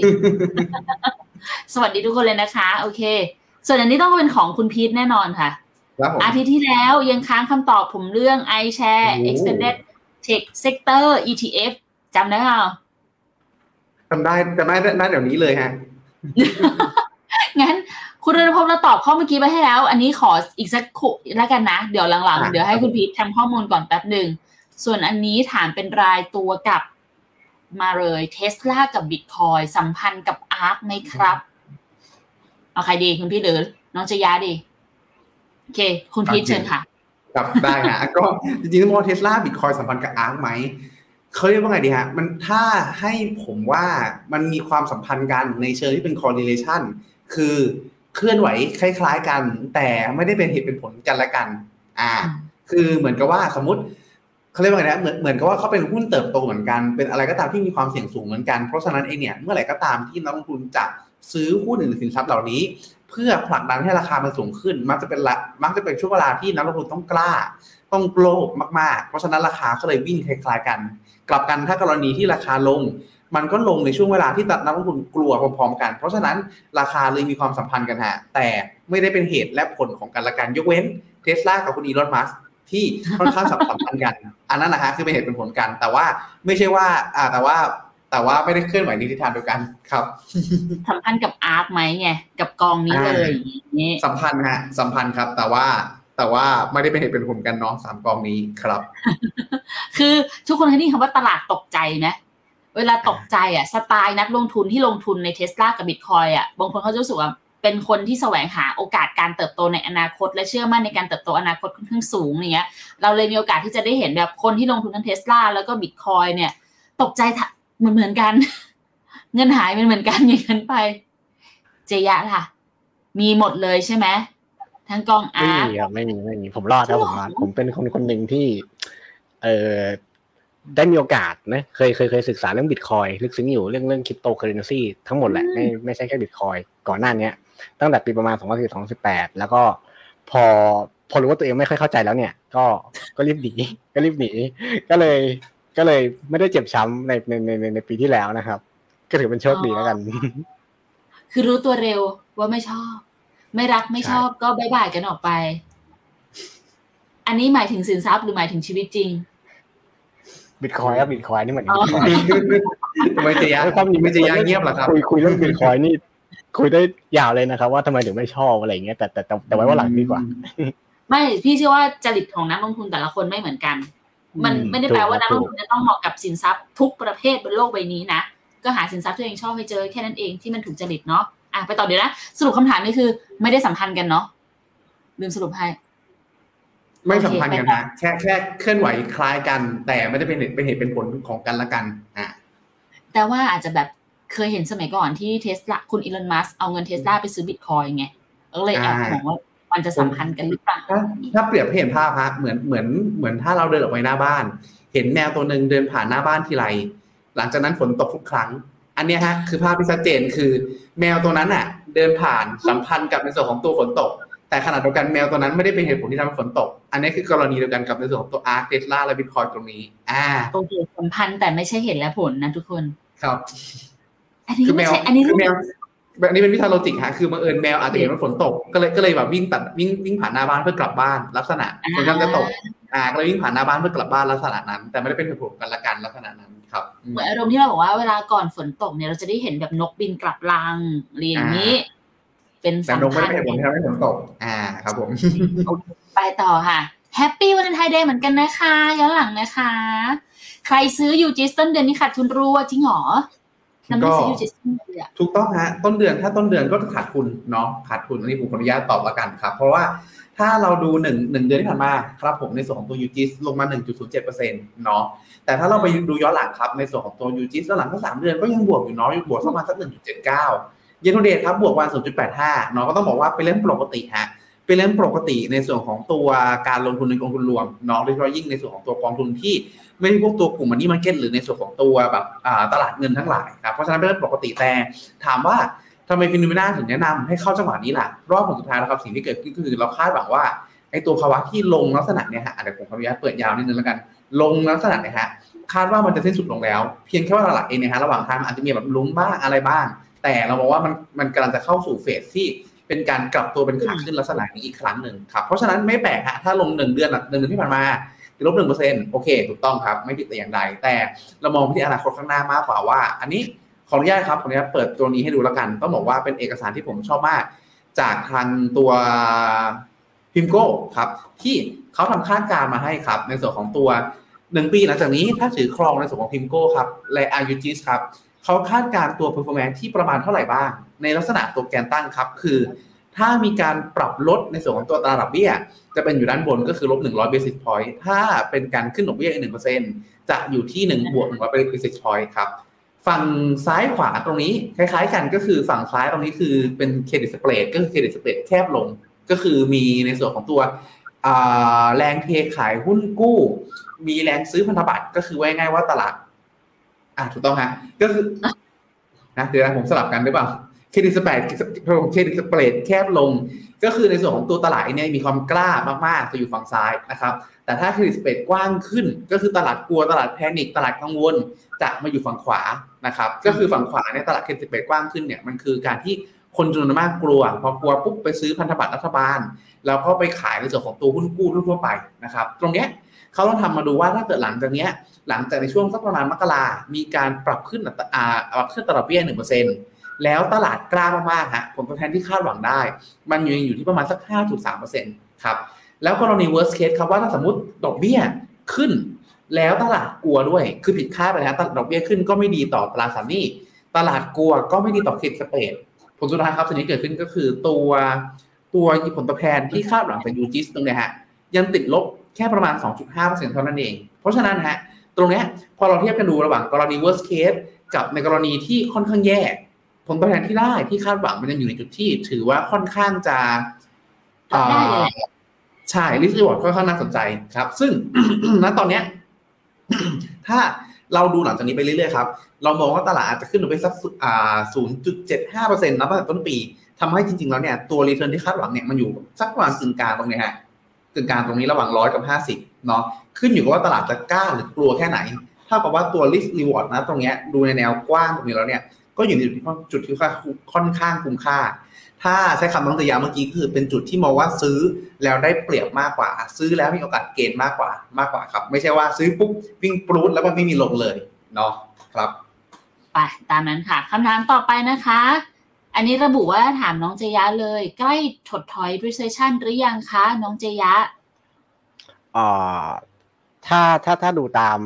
สวัสดีทุกคนเลยนะคะ โอเค ส่วนอันนี้ต้องเป็นของคุณพีทแน่นอนค่ะครับผมอาทิตย์ที่แล้วยังค้างคำตอบผมเรื่อง iShare โอ้ Extended Tech Sector ETF จำได้เปล่าจำได้จำได้ได้เดี๋ยวนี้เลยฮะ งั้นคุณรณพงศ์เราตอบข้อเมื่อกี้ไปให้แล้ว อันนี้ขออีกสักคุแล้วกันนะ เดี๋ยวหลังอะๆเดี๋ยวให้คุณพีททำข้อมูลก่อนแป๊บหนึ่ง ส่วนอันนี้ถามเป็นรายตัวกับมาเลยเทสลากับบิตคอยสัมพันธ์กับอาร์คไหมครับ เอาใครดีคุณพี่หรือ น้องจะยาดี โอเค คุณพีทเชิญค่ะครับได้ฮะก็จริงๆต้องมองเทสลาบิตคอยสัมพันธ์กับอาร์คไหมเขาเรียกว่าไงดีฮะ มันถ้าให้ผมว่ามันมีความสัมพันธ์กันในเชิงที่เป็น correlation คือเคลื่อนไหวคล้าย ๆ กัน แต่ไม่ได้เป็นเหตุเป็นผลกันและกัน อ่า คือเหมือนกับว่าสมมติ เขาเรียกว่าไงนะเหมือนเหมือนกับว่าเขาเป็นหุ้นเติบโตเหมือนกันเป็นอะไรก็ตามที่มีความเสี่ยงสูงเหมือนกันเพราะฉะนั้นเองเนี่ยเมื่อไหร่ก็ตามที่นักลงทุนจะซื้อหุ้นหรือสินทรัพย์เหล่านี้ เพื่อผลักดันให้ราคามันสูงขึ้น มักจะเป็นละมักจะเป็นช่วงเวลาที่นักลงทุนต้องกล้า ต้องโลภมากๆ เพราะฉะนั้นราคาก็เลยวิ่งคล้ายๆกัน กลับกันถ้ากรณีที่ราคาลง มันก็ลงในช่วงเวลาที่นักลงทุนกลัวพร้อมๆ กัน เพราะฉะนั้นราคาเลยมีความสัมพันธ์กันฮะแต่ไม่ได้เป็นเหตุและผลของกันและกันยกเว้นเทสลากับคุณอีลอนมัส ที่ค่อนข้างสัมพันธ์กัน อันนั้นนะฮะคือเป็นเหตุเป็นผลกัน แต่ว่าไม่ใช่ว่า อ่าแต่ว่าแต่ว่าไม่ได้เคลื่อนไหวในทิศทางเดียวกันครับ สัมพันธ์กับอาร์คไหมไงกับกองนี้เลยอย่างนี้สัมพันธ์ฮะสัมพันธ์ครับ แต่ว่าแต่ว่าไม่ได้เป็นเหตุเป็นผลกันเนาะสามกองนี้ครับ คือทุกคนเคยได้ยินคำว่าตลาดตกใจไหมเวลาตกใจอะสไตล์นักลงทุนที่ลงทุนในเทสลากับบิตคอยอะบางคนเขาจะรู้สึกว่า เป็นคนที่แสวงหาโอกาสการเติบโตในอนาคต และเชื่อมั่นในการเติบโตอนาคตค่อนข้างสูงอย่างเงี้ย เราเลยมีโอกาสที่จะได้เห็นแบบคนที่ลงทุนทั้งเทสลาแล้วก็บิตคอยเนี่ย ตกใจเหมือนเหมือนกัน เงินหายเป็นเหมือนกันอย่างนั้นไป เจยะล่ะ มีหมดเลยใช่ไหมทั้งกองไม่อาร์มีครับไม่มีไม่มีผมรอดครับจริผงเหรอมรอดผมเป็นคนคนหนึ่งที่ เออได้มีโอกาสนะเคยเคยเคยศึกษาเรื่องบิตคอยลึกซึ้งอยู่เรื่องเรื่องคริปโตเคอเรนซีทั้งหมดแหละไม่ไม่ใช่แค่บิตคอยก่อนหน้าเนี้ย ตั้งแต่ปีประมาณ2 0 1 2 2018แล้วก็พอพอรู้ว่าตัวเองไม่ค่อยเข้าใจแล้วเนี่ย ก็ก็รีบหนีก็รีบหนีก็เลยก็เลยไม่ได้เจ็บช้ำในในในในในปีที่แล้วนะครับ ก็ถือเป็นโชคดีแล้วกัน คือรู้ตัวเร็วว่าไม่ชอบ ไม่รักไม่ชอบก็ bye bye กันออกไป อันนี้หมายถึงสินทรัพย์หรือหมายถึงชีวิตจริงบิตคอยน์ครับบิตคอยน์นี่เหมือนอ๋อบิตคอยน์ทำไมจะยะความจริงไม่จะยะเงียบเหรอครับคุยคุยเรื่องบิตคอยน์นี่ คุยได้ยาวเลยนะครับว่าทำไมถึงไม่ชอบอะไรอย่างเงี้ยแต่แต่แต่แต่ไว้ว่าหลังดีกว่า ไม่พี่เชื่อว่าจริตของนักลงทุนแต่ละคนไม่เหมือนกัน มันอืมไม่ได้แปลว่าถูนักกลงทุนจะต้องเหมาะกับสินทรัพย์ทุกประเภทบนโลกใบนี้นะก็หาสินทรัพย์ที่ตัวเองชอบให้เจอแค่นั้นเองที่มันถูกจริตเนาะอะไปต่อเดี๋ยวนะสรุปคำถามนี่คือ ไม่ได้สัมพันธ์กันเนาะลืมสรุปให้ ไม่สัมพันธ์กันนะแค่แค่เคลื่อนไหวคล้ายกัน แต่ไม่ได้เป็นเหตุเป็นเหตุเป็นผลของกันและกันอะแต่ว่าอาจจะแบบ เคยเห็นสมัยก่อนที่เทสลาคุณอีลอนมัสก์เอาเงินเทสลาไปซื้อบิตคอยน์ไงก็เลยแอบมองว่ามันจะสัมพันธ์กันหรือเปล่าถ้าถ้าเปรียบให้เห็นภาพฮะเหมือนเหมือนเหมือนถ้าเราเดินออกไปหน้าบ้าน เห็นแมวตัวหนึ่งเดินผ่านหน้าบ้านทีไร หลังจากนั้นฝนตกทุกครั้ง อันเนี้ยฮะคือภาพที่ชัดเจนคือ แมวตัวนั้นอะ เดินผ่านสัมพันธ์กับในส่วนของตัวฝนตก แต่ขณะเดียวกันแมวตัวนั้นไม่ได้เป็นเหตุผลที่ทำให้ฝนตก อันนี้คือกรณีเดียวกันกับในส่วนของตัว ARK เทสลาและบิตคอยน์ตรงนี้ อ่าโอเคสัมพันธ์แต่ไม่ใช่เหตุและผลนะทุกคนครับ อันนี้คือแมไม่วใช่อันนี้คือแมวแบบนี้เป็นวิธีโลจิกฮะคือบังเอิญแมวอาจจะเห็นว่าฝนตกก็เลยก็เลยแบบวิ่งตัดวิ่งวิ่งผ่านหน้าบ้านเพื่อกลับบ้านลักษณะฝนกำลังจะตกอ่าก็เลยวิ่งผ่านหน้าบ้านเพื่อกลับบ้านลักษณะนั้น แต่ไม่ได้เป็นเหตุผลกันละกันลักษณะนั้นครับอืมเหมือนอารมณ์ที่เราบอกว่าเวลาก่อนฝนตกเนี่ยเราจะได้เห็นแบบนกบินกลับรังอะไรอย่างนี้ เป็นแต่สัมนงไม่พัได้นธ์เป็นเหตุผลที่ทำให้ฝนตกอ่าครับผมไปต่อค่ะแฮปปี้วันไทยเดย์เหมือนกันนะคะย้อนหลังนะคะ ใครซื้อยูจิสต้นเดือนนี้ขาดทุนรัวจริงเหรอ น้ำไม่ซื้อยูจิสต้นเลยอะถูกต้องฮะต้นเดือนถ้าต้นเดือนก็ขาดทุนเนาะขาดทุนอันนี้ผมขออนุญาตตอบละกันครับ เพราะว่าถ้าเราดูหนึ่งหนึ่งเดือนที่ผ่านมาครับผมในส่วนของตัวยูจิสลงมา 1.07%เนาะแต่ถ้าเราไปดูย้อนหลังครับในส่วนของตัวยูจิสย้อนหลังก็สามเดือนก็ยังบวกอยู่เนาะบวกสักประมาณสัก1.79 เยนโทเดทครับบวกวัน0.85เนาะก็ต้องบอกว่าเป็นเรื่องปกติฮะ เป็นเรื่องปกติในส่วนของตัวการลงทุนในกองทุนรวมเนาะโดยเฉพาะยิ่งในส่วนของตัวกองทุนที่ไม่ใช่พวกตัวกลุ่ม money market หรือในส่วนของตัวแบบตลาดเงินทั้งหลายครับเพราะฉะนั้นเป็นเรื่องปกติแต่ถามว่าทำไม Finnomena ถึงแนะนำให้เข้าจังหวะนี้ล่ะเพราะว่าผลสุดท้ายแล้วครับสิ่งที่เกิดขึ้นก็คือเราคาดหวังว่าไอ้ตัวภาวะที่ลงลักษณะเนี่ยฮะอะเดี๋ยวผมขออนุญาตเปิดยาวนิดนึงแล้วกัน ลงลักษณะเนี่ยฮะคาดว่ามันจะสิ้นสุดลงแล้ว เพียงแค่ว่าตลาดเองเนี่ยฮะระหว่างทางมันอาจจะมีแบบลุ้มบ้างอะไรบ้าง แต่เราบอกว่ามันมันกำลังจะเข้าสู่เฟสที่ เป็นการกลับตัวเป็นขาขึ้นลักษณะนี้อีกครั้งหนึ่งครับ เพราะฉะนั้นไม่แปลกฮะถ้าลงหนึ่งเดือนหนึ่งเดือนที่ผ่านมาติดลบหนึ่งเปอร์เซ็นต์โอเคถูกต้องครับ ไม่ผิดแต่อย่างใด แต่เรามองไปที่อนาคตข้างหน้ามากกว่าว่า อันนี้ขออนุญาตครับขออนุญาตเปิดตัวนี้ให้ดูแล้วกัน ต้องบอกว่าเป็นเอกสารที่ผมชอบมาก จากทางตัวพิมโก้ครับ ที่เขาทำคาดการณ์มาให้ครับ ในส่วนของตัวหนึ่งปีหลังจากนี้ถ้าถือครองในส่วนของพิมโก้ครับและอายุจิสครับ เขาคาดการ์ตัว performance ที่ประมาณเท่าไหร่บ้าง ในลักษณะตัวแกนตั้งครับ คือ ถ้ามีการปรับลดในส่วนของตัวตราดอกเบี้ย จะเป็นอยู่ด้านบนก็คือลบ100 basis point ถ้าเป็นการขึ้นดอกเบี้ยอีก1%จะอยู่ที่ 1 บวก100 basis point ครับฝั่งซ้ายขวาตรงนี้คล้ายๆ กันก็คือฝั่งซ้ายตรงนี้คือเป็นเครดิตสเปรดก็คือเครดิตสเปรดแคบลง ก็คือมีในส่วนของตัวแรงเทขายหุ้นกู้ มีแรงซื้อพันธบัตรก็คือว่าง่ายๆว่าตลาด อ่าถูกต้องฮะก็คือนะเดี๋ยวนะผมสลับกันหรือเปล่า credit spread credit spread แคบลง ก็คือในส่วนของตัวตลาดเนี่ยมีความกล้ามากๆจะอยู่ฝั่งซ้ายนะครับ แต่ถ้า credit spread กว้างขึ้น ก็คือตลาดกลัวตลาด panic ตลาดกังวล จะมาอยู่ฝั่งขวานะครับ ก็คือฝั่งขวาเนี่ยตลาด credit spread กว้างขึ้นเนี่ยมันคือการที่คนจำนวนมากกลัว พอกลัวปุ๊บไปซื้อพันธบัตรรัฐบาล แล้วก็ไปขายในส่วนของตัวหุ้นกู้ทั่วไปนะครับ ตรงเนี้ยเขาต้องทำมาดูว่าถ้าเกิดหลังจากเนี้ย หลังจากในช่วงสักประมาณมกรามีการปรับขึ้นอัตราอ่าปรับขึ้นตลาดเบี้ยหนึ่งเปอร์เซ็นแล้วตลาดกล้ามากๆฮะผลตอบแทนที่คาดหวังได้ มันยู่อยู่ที่ประมาณสักห้าจุดสามเปอร์เซ็นต์ครับ แล้วกรณี worst case ครับว่าถ้าสมมติดอกเบี้ยขึ้น แล้วตลาดกลัวด้วย คือผิดคาดไปแล้วตลาดดอกเบี้ยขึ้นก็ไม่ดีต่อตลาดสารหนี้ ตลาดกลัวก็ไม่ดีต่อเครดิตสเปดผลสุดท้ายครับสิ่งที่เกิดขึ้นก็คือตัวตัวผลตอบแทนที่คาดหวังจากยูจิสตรงเนี้ยฮะยังติดลบแค่ประมาณ 2.5%เท่านั้นเอง เพราะฉะนั้นฮะ ตรงนี้พอเราเทียบกันดูระหว่างกรณี worst case กับในกรณีที่ค่อนข้างแย่ ผลตอบแทนที่ได้ที่คาดหวังมันยังอยู่ในจุดที่ ถือว่าค่อนข้างจะได้เลยใช่ริสรีวอร์ดค่อนข้างน่าสนใจครับ ซึ่งณตอนเนี้ยถ้าเราดูหลังจากนี้ไปเรื่อยๆครับ เรามองว่าตลาดอาจจะขึ้นไปสักอ่า0.75เปอร์เซ็นต์นับตั้งแต่ต้นปีทำให้จริงๆ แล้วเนี่ย ตัวรีเทิร์นที่คาดหวังเนี่ยมันอยู่สักประมาณกึ่งกลางตรงนี้ฮะกึ่งกลางตรงนี้ระหว่างร้อยกับห้าสิบเนาะ ขึ้นอยู่กับว่าตลาดจะกล้าหรือกลัวแค่ไหน ถ้ากับว่าตัว risk reward นะตรงเนี้ยดูในแนวกว้างตรงนี้แล้วเนี่ยก็อยู่ในจุดที่จุดที่ค่อนข้างคุ้มค่า ถ้าใช้คำน้องตยาเมื่อกี้คือเป็นจุดที่มองว่าซื้อแล้วได้เปรียบมากกว่า ซื้อแล้วมีโอกาสเกณฑ์มากกว่ามากกว่าครับ ไม่ใช่ว่าซื้อปุ๊บวิ่งปรูดแล้วมันไม่มีลงเลยเนาะครับไปตามนั้นค่ะคำถามต่อไปนะคะ อันนี้ระบุว่าถามน้องเจยะเลย ใกล้ถดถอย recession หรือยังคะ น้องเจยะอ่า ถ้าถ้าถ้าดูตาม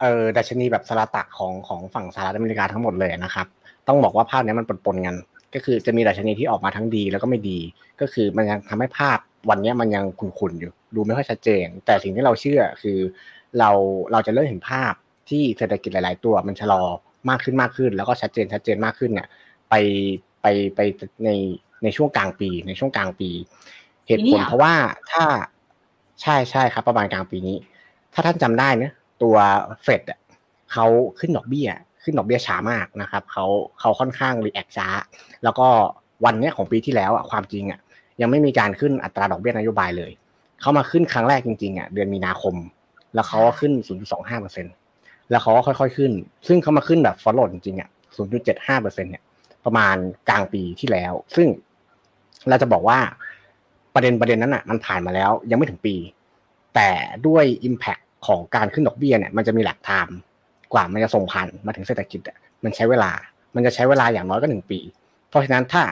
เอ่อดัชนีแบบสลาตักของของฝั่งสหรัฐอเมริกาทั้งหมดเลยนะครับ ต้องบอกว่าภาพเนี้ยมันปนๆกัน ก็คือจะมีดัชนีที่ออกมาทั้งดีแล้วก็ไม่ดี ก็คือมันยังทำให้ภาพวันเนี้ยมันยังขุ่นๆอยู่ ดูไม่ค่อยชัดเจน แต่สิ่งที่เราเชื่อคือเราเราจะเริ่มเห็นภาพที่เศรษฐกิจหลาย ๆ ตัวมันชะลอมากขึ้นมากขึ้น แล้วก็ชัดเจนชัดเจนมากขึ้นเนี่ย ไปไปไปในในช่วงกลางปี ในช่วงกลางปี เหตุปีนี้ผลเหรอเพราะว่าถ้า ใช่ใช่ครับ ประมาณกลางปีนี้ ถ้าท่านจำได้นี่ยตัวเฟดเขาขึ้นดอกเบี้ย ขึ้นดอกเบี้ยช้ามากนะครับเขาเขาค่อนข้าง react ช้า แล้วก็วันนี้ของปีที่แล้วอะความจริงอะยังไม่มีการขึ้นอัตราดอกเบี้ยนโยบายเลย เขามาขึ้นครั้งแรกจริงๆอะเดือนมีนาคม แล้วเขาก็ขึ้น 0.25เปอร์เซ็นต์แล้วเขาก็ค่อยๆขึ้น ซึ่งเขามาขึ้นแบบ follow จริงๆอะ 0.75เปอร์เซ็นต์เนี่ยประมาณกลางปีที่แล้ว ซึ่งเราจะบอกว่า ประเด็นประเด็นนั้นอะมันผ่านมาแล้วยังไม่ถึงปี แต่ด้วย Impact ของการขึ้นดอกเบี้ยเนี่ยมันจะมี lag timeกว่ามันจะส่งผ่านมาถึงเศรษฐกิจอะมันใช้เวลา มันจะใช้เวลาอย่างน้อยก็หนึ่งปี เพราะฉะนั้นถ้า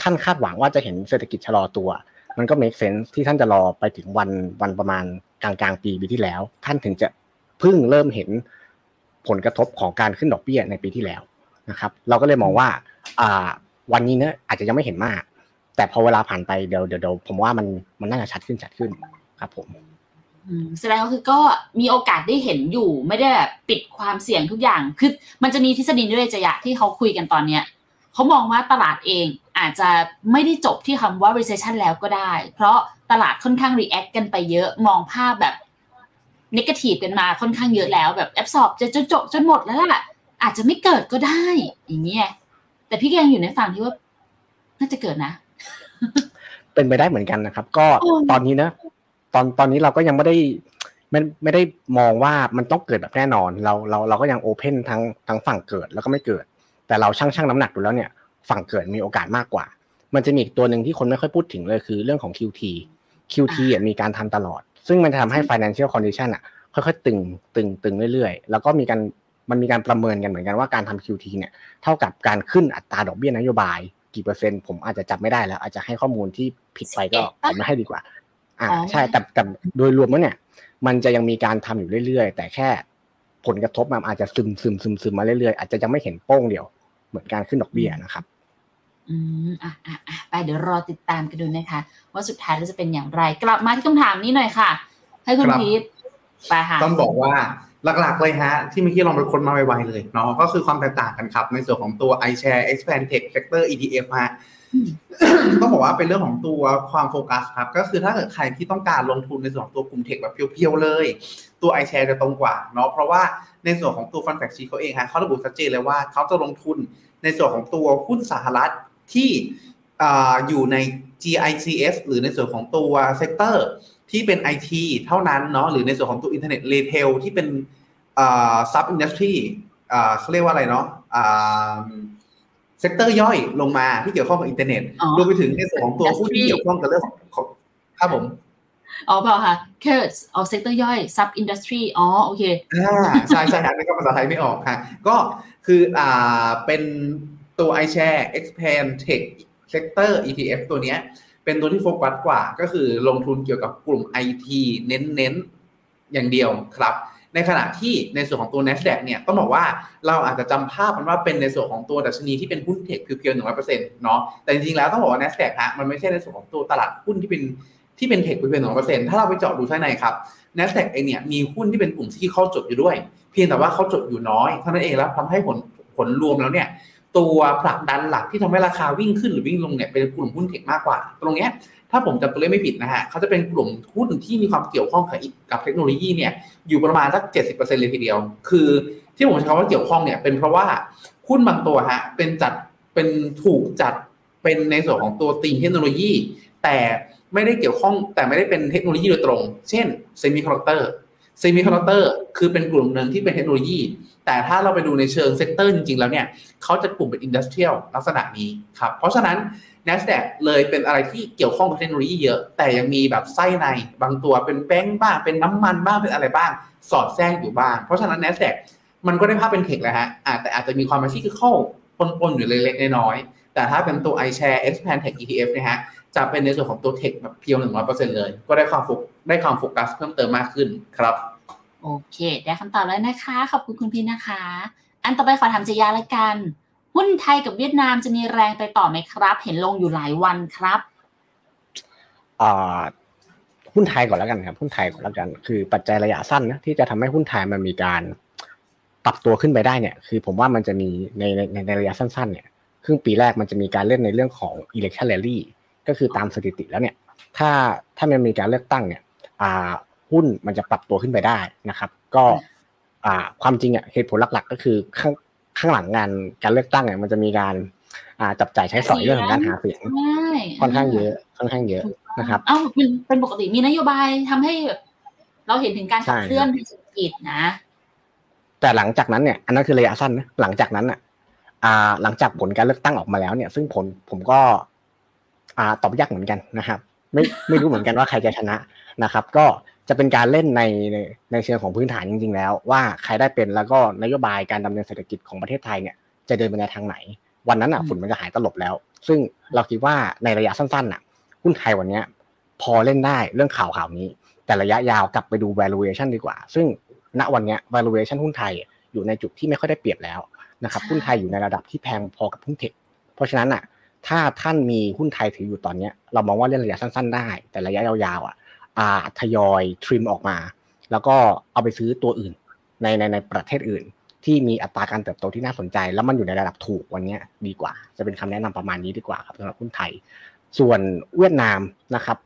ท่านคาดหวังว่าจะเห็นเศรษฐกิจชะลอตัว มันก็ make sense ที่ท่านจะรอไปถึงวันวันประมาณกลางกลางปีปีที่แล้ว ท่านถึงจะเพิ่งเริ่มเห็นผลกระทบของการขึ้นดอกเบี้ยในปีที่แล้วนะครับ เราก็เลยมองว่าอ่าวันนี้เนี่ยอาจจะยังไม่เห็นมาก แต่พอเวลาผ่านไปเดี๋ยวเดี๋ยวผมว่ามันมันน่าจะชัดขึ้นชัดขึ้นครับ ผมแสดงว่าคือก็มีโอกาสได้เห็นอยู่ ไม่ได้แบบปิดความเสี่ยงทุกอย่างคือมันจะมีทฤษฎีด้วยจยะที่เขาคุยกันตอนเนี้ยเขามองว่าตลาดเองอาจจะไม่ได้จบที่คำว่า recession แล้วก็ได้ เพราะตลาดค่อนข้าง react กันไปเยอะมองภาพแบบ negative กันมาค่อนข้างเยอะแล้วแบบ absorb จะจนจบจนหมดแล้วล่ะ อาจจะไม่เกิดก็ได้ อย่างเงี้ยแต่พี่ก็ยังอยู่ในฝั่งที่ว่า น่าจะเกิดนะ เป็นไปได้เหมือนกันนะครับ ก็อืมตอนนี้นะ ตอนตอนนี้เราก็ยังไม่ได้ไม่ไม่ได้มองว่ามันต้องเกิดแบบแน่นอน เราเราเราก็ยังโอเพนทั้งทั้งฝั่งเกิดแล้วก็ไม่เกิด แต่เราชั่งชั่งน้ำหนักดูแล้วเนี่ย ฝั่งเกิดมีโอกาสมากกว่า มันจะมีอีกตัวหนึ่งที่คนไม่ค่อยพูดถึงเลยคือเรื่องของ QT QT อะมีการทำตลอด ซึ่งมันจะทำให้ financial condition อะค่อยๆตึงตึงตึงเรื่อยๆ แล้วก็มีการมันมีการประเมินกันเหมือนกันว่าการทำ QT เนี่ยเท่ากับการขึ้นอัตราดอกเบี้ยนโยบาย กี่เปอร์เซ็นต์ผมอาจจะจับไม่ได้แล้ว อาจจะให้ข้อมูลที่ผิดไปก็11ผมไม่ให้ดีกว่า อ่าอ๋อใช่แต่แต่โดยรวมแล้วเนี่ย มันจะยังมีการทำอยู่เรื่อยๆ แต่แค่ผลกระทบมันอาจจะซึมซึมซึมซึมมาเรื่อยๆอาจจะยังไม่เห็นโป้งเดียว เหมือนการขึ้นดอกเบี้ยนะครับอืมอะอะอะไปเดี๋ยวรอติดตามกันดูนะคะ ว่าสุดท้ายแล้วจะเป็นอย่างไร กลับมาที่คำถามนี้หน่อยค่ะ ให้คุณครับพีทไปค่ะต้องบอกว่า หลักๆเลยฮะ ที่เมื่อกี้ลองไปค้นมาไวๆเลยเนาะก็คือความแตกต่างกันครับ ในส่วนของตัว iShare Expand Tech Sector ETF ฮะอืมต้องบอกว่าเป็นเรื่องของตัวความโฟกัสครับ ก็คือถ้าเกิดใครที่ต้องการลงทุนในส่วนของตัวกลุ่มเทคแบบเพียวๆเลย ตัว iShare จะตรงกว่าเนาะเพราะว่าในส่วนของตัวฟันแฟกชีเขาเองฮะเขาระบุชัดเจนเลยว่าเขาจะลงทุนในส่วนของตัวหุ้นสหรัฐที่อ่าอยู่ใน GICS หรือในส่วนของตัวsector ที่เป็น IT เท่านั้นเนาะหรือในส่วนของตัว internet retail ที่เป็น sub industry เขาเรียกว่าอะไรเนาะ sector ย่อยลงมาที่เกี่ยวข้องกับอินเทอร์เน็ตอ๋อรวมไปถึงในส่วนของตัวหุ้นที่ Industry เกี่ยวข้องกับเรื่องของของครับผมอ๋อเปล่าค่ะแค่ออก sector ย่อย sub industry อ๋อโอเคอ่าใช่ใช่ครับนี่ก็ภาษาไทยไม่ออกค่ะ ก็คืออ่าเป็นตัว iShares Expanded Tech Sector ETF ตัวเนี้ย เป็นตัวที่โฟกัสกว่า ก็คือลงทุนเกี่ยวกับกลุ่ม IT เน้นๆ อย่างเดียวครับ ในขณะที่ในส่วนของตัว NASDAQ เนี่ยต้องบอกว่าเราอาจจะจำภาพมันว่าเป็นในส่วนของตัวดัชนีที่เป็นหุ้นเทคเพียวๆหนึ่งร้อยเปอร์เซ็นต์เนาะแต่จริงๆแล้วต้องบอกว่า NASDAQ ฮะมันไม่ใช่ในส่วนของตัวตลาดหุ้นที่เป็นที่เป็นเทคเพียวๆหนึ่งร้อยเปอร์เซ็นต์ถ้าเราไปเจาะดูข้างในครับ NASDAQ เองเนี่ยมีหุ้นที่เป็นกลุ่มที่เขาจดอยู่ด้วย เพียงแต่ว่าเขาจดอยู่น้อยเท่านั้นเองแล้วทำให้ผลผลรวมแล้วเนี่ย ตัวผลักดันหลักที่ทำให้ราคาวิ่งขึ้นหรือวิ่งลงเนี่ยเป็นกลุ่มหุ้น tech มากกว่า ตรงเนี้ยถ้าผมจำตัวเลขไม่ผิดนะฮะเขาจะเป็นกลุ่มหุ้นที่มีความเกี่ยวข้องกับกับเทคโนโลยีเนี่ยอยู่ประมาณสักเจ็ดสิบเปอร์เซ็นต์เลยทีเดียว คือที่ผมใช้คำว่าเกี่ยวข้องเนี่ยเป็นเพราะว่าหุ้นบางตัวฮะเป็นจัดเป็นถูกจัดเป็นในส่วนของตัวตีมเทคโนโลยี แต่ไม่ได้เกี่ยวข้องแต่ไม่ได้เป็นเทคโนโลยีโดยตรง เช่น semiconductor semiconductor คือเป็นกลุ่มหนึ่งที่เป็นเทคโนโลยี แต่ถ้าเราไปดูในเชิง sector จริงๆ แล้วเนี่ยเขาจะกลุ่มเป็น industrial ลักษณะนี้ครับ เพราะฉะนั้น NASDAQ เลยเป็นอะไรที่เกี่ยวข้องกับเทคโนโลยีเยอะ แต่ยังมีแบบไส้ในบางตัวเป็นแบงก์บ้าง เป็นน้ำมันบ้าง เป็นอะไรบ้าง สอดแทรกอยู่บ้าง เพราะฉะนั้น NASDAQ มันก็ได้ภาพเป็น tech แหละฮะอาจแต่อาจจะมีความเป็นที่คือเข้าปนๆอยู่เล็กๆน้อยๆแต่ถ้าเป็นตัว iShares Expanded Tech ETF เนะฮะ จะเป็นในส่วนของตัว tech แบบ pure หนึ่งร้อยเปอร์เซ็นต์เลย ก็ได้ความโฟกได้ความโฟกัสเพิ่มเติมมากขึ้นครับ โอเค ได้คำตอบแล้วนะคะ ขอบคุณคุณพี่นะคะ อันต่อไปขอถามเจยาละกัน หุ้นไทยกับเวียดนามจะมีแรงไปต่อไหมครับ เห็นลงอยู่หลายวันครับอ่าหุ้นไทยก่อนแล้วกันครับหุ้นไทยก่อนแล้วกัน คือปัจจัยระยะสั้นนะที่จะทำให้หุ้นไทยมันมีการปรับตัวขึ้นไปได้เนี่ย คือผมว่ามันจะมีในในในระยะสั้นๆเนี่ยครึ่งปีแรกมันจะมีการเล่นในเรื่องของ election rally ก็คือตามสถิติแล้วเนี่ย ถ้าถ้ามันมีการเลือกตั้งเนี่ยอ่าหุ้นมันจะปรับตัวขึ้นไปได้นะครับ ก็อ่าความจริงอะเหตุผลหลักๆ ก็คือข้างข้างหลังงานการเลือกตั้งเนี่ยมันจะมีการอ่าจับจ่ายใช้สอยเรื่องของการหาเสียงใช่ค่อนข้างเยอะค่อนข้างเยอะนะครับเอ้ามันเป็นปกติมีนโยบายทำให้แบบเราเห็นถึงการขับใช่เคลื่อนทางเศรษฐกิจนะ แต่หลังจากนั้นเนี่ยอันนั้นคือระยะสั้นนะหลังจากนั้นอะอ่าหลังจากผลการเลือกตั้งออกมาแล้วเนี่ย ซึ่งผลผมก็ อ่าตอบยากเหมือนกันนะครับ ไม่ไม่รู้เหมือนกันว่าใครจะชนะนะครับ ก็จะเป็นการเล่นในในในเชิงของพื้นฐานจริง ๆ แล้ว ว่าใครได้เป็นแล้วก็นโยบายการดำเนินเศรษฐกิจของประเทศไทยเนี่ยจะเดินไปในทางไหน วันนั้นอะฝุ่นมันจะหายตลบแล้ว ซึ่งเราคิดว่าในระยะสั้นๆน่ะหุ้นไทยวันเนี้ยพอเล่นได้เรื่องข่าวข่าวนี้ แต่ระยะยาวกลับไปดู valuation ดีกว่า ซึ่งณวันเนี้ย valuation หุ้นไทยอยู่ในจุดที่ไม่ค่อยได้เปรียบแล้วนะครับใช่หุ้นไทยอยู่ในระดับที่แพงพอกับหุ้นเทคเพราะฉะนั้นอะ ถ้าท่านมีหุ้นไทยถืออยู่ตอนเนี้ย เรามองว่าเล่นระยะสั้น ๆ ได้ แต่ระยะยาวๆอะอ่าทยอยทริมออกมา แล้วก็เอาไปซื้อตัวอื่นในในในประเทศอื่น ที่มีอัตราการเติบโตที่น่าสนใจ แล้วมันอยู่ในระดับถูกวันนี้ดีกว่า จะเป็นคำแนะนำประมาณนี้ดีกว่าครับสำหรับหุ้นไทย ส่วนเวียดนามนะครับ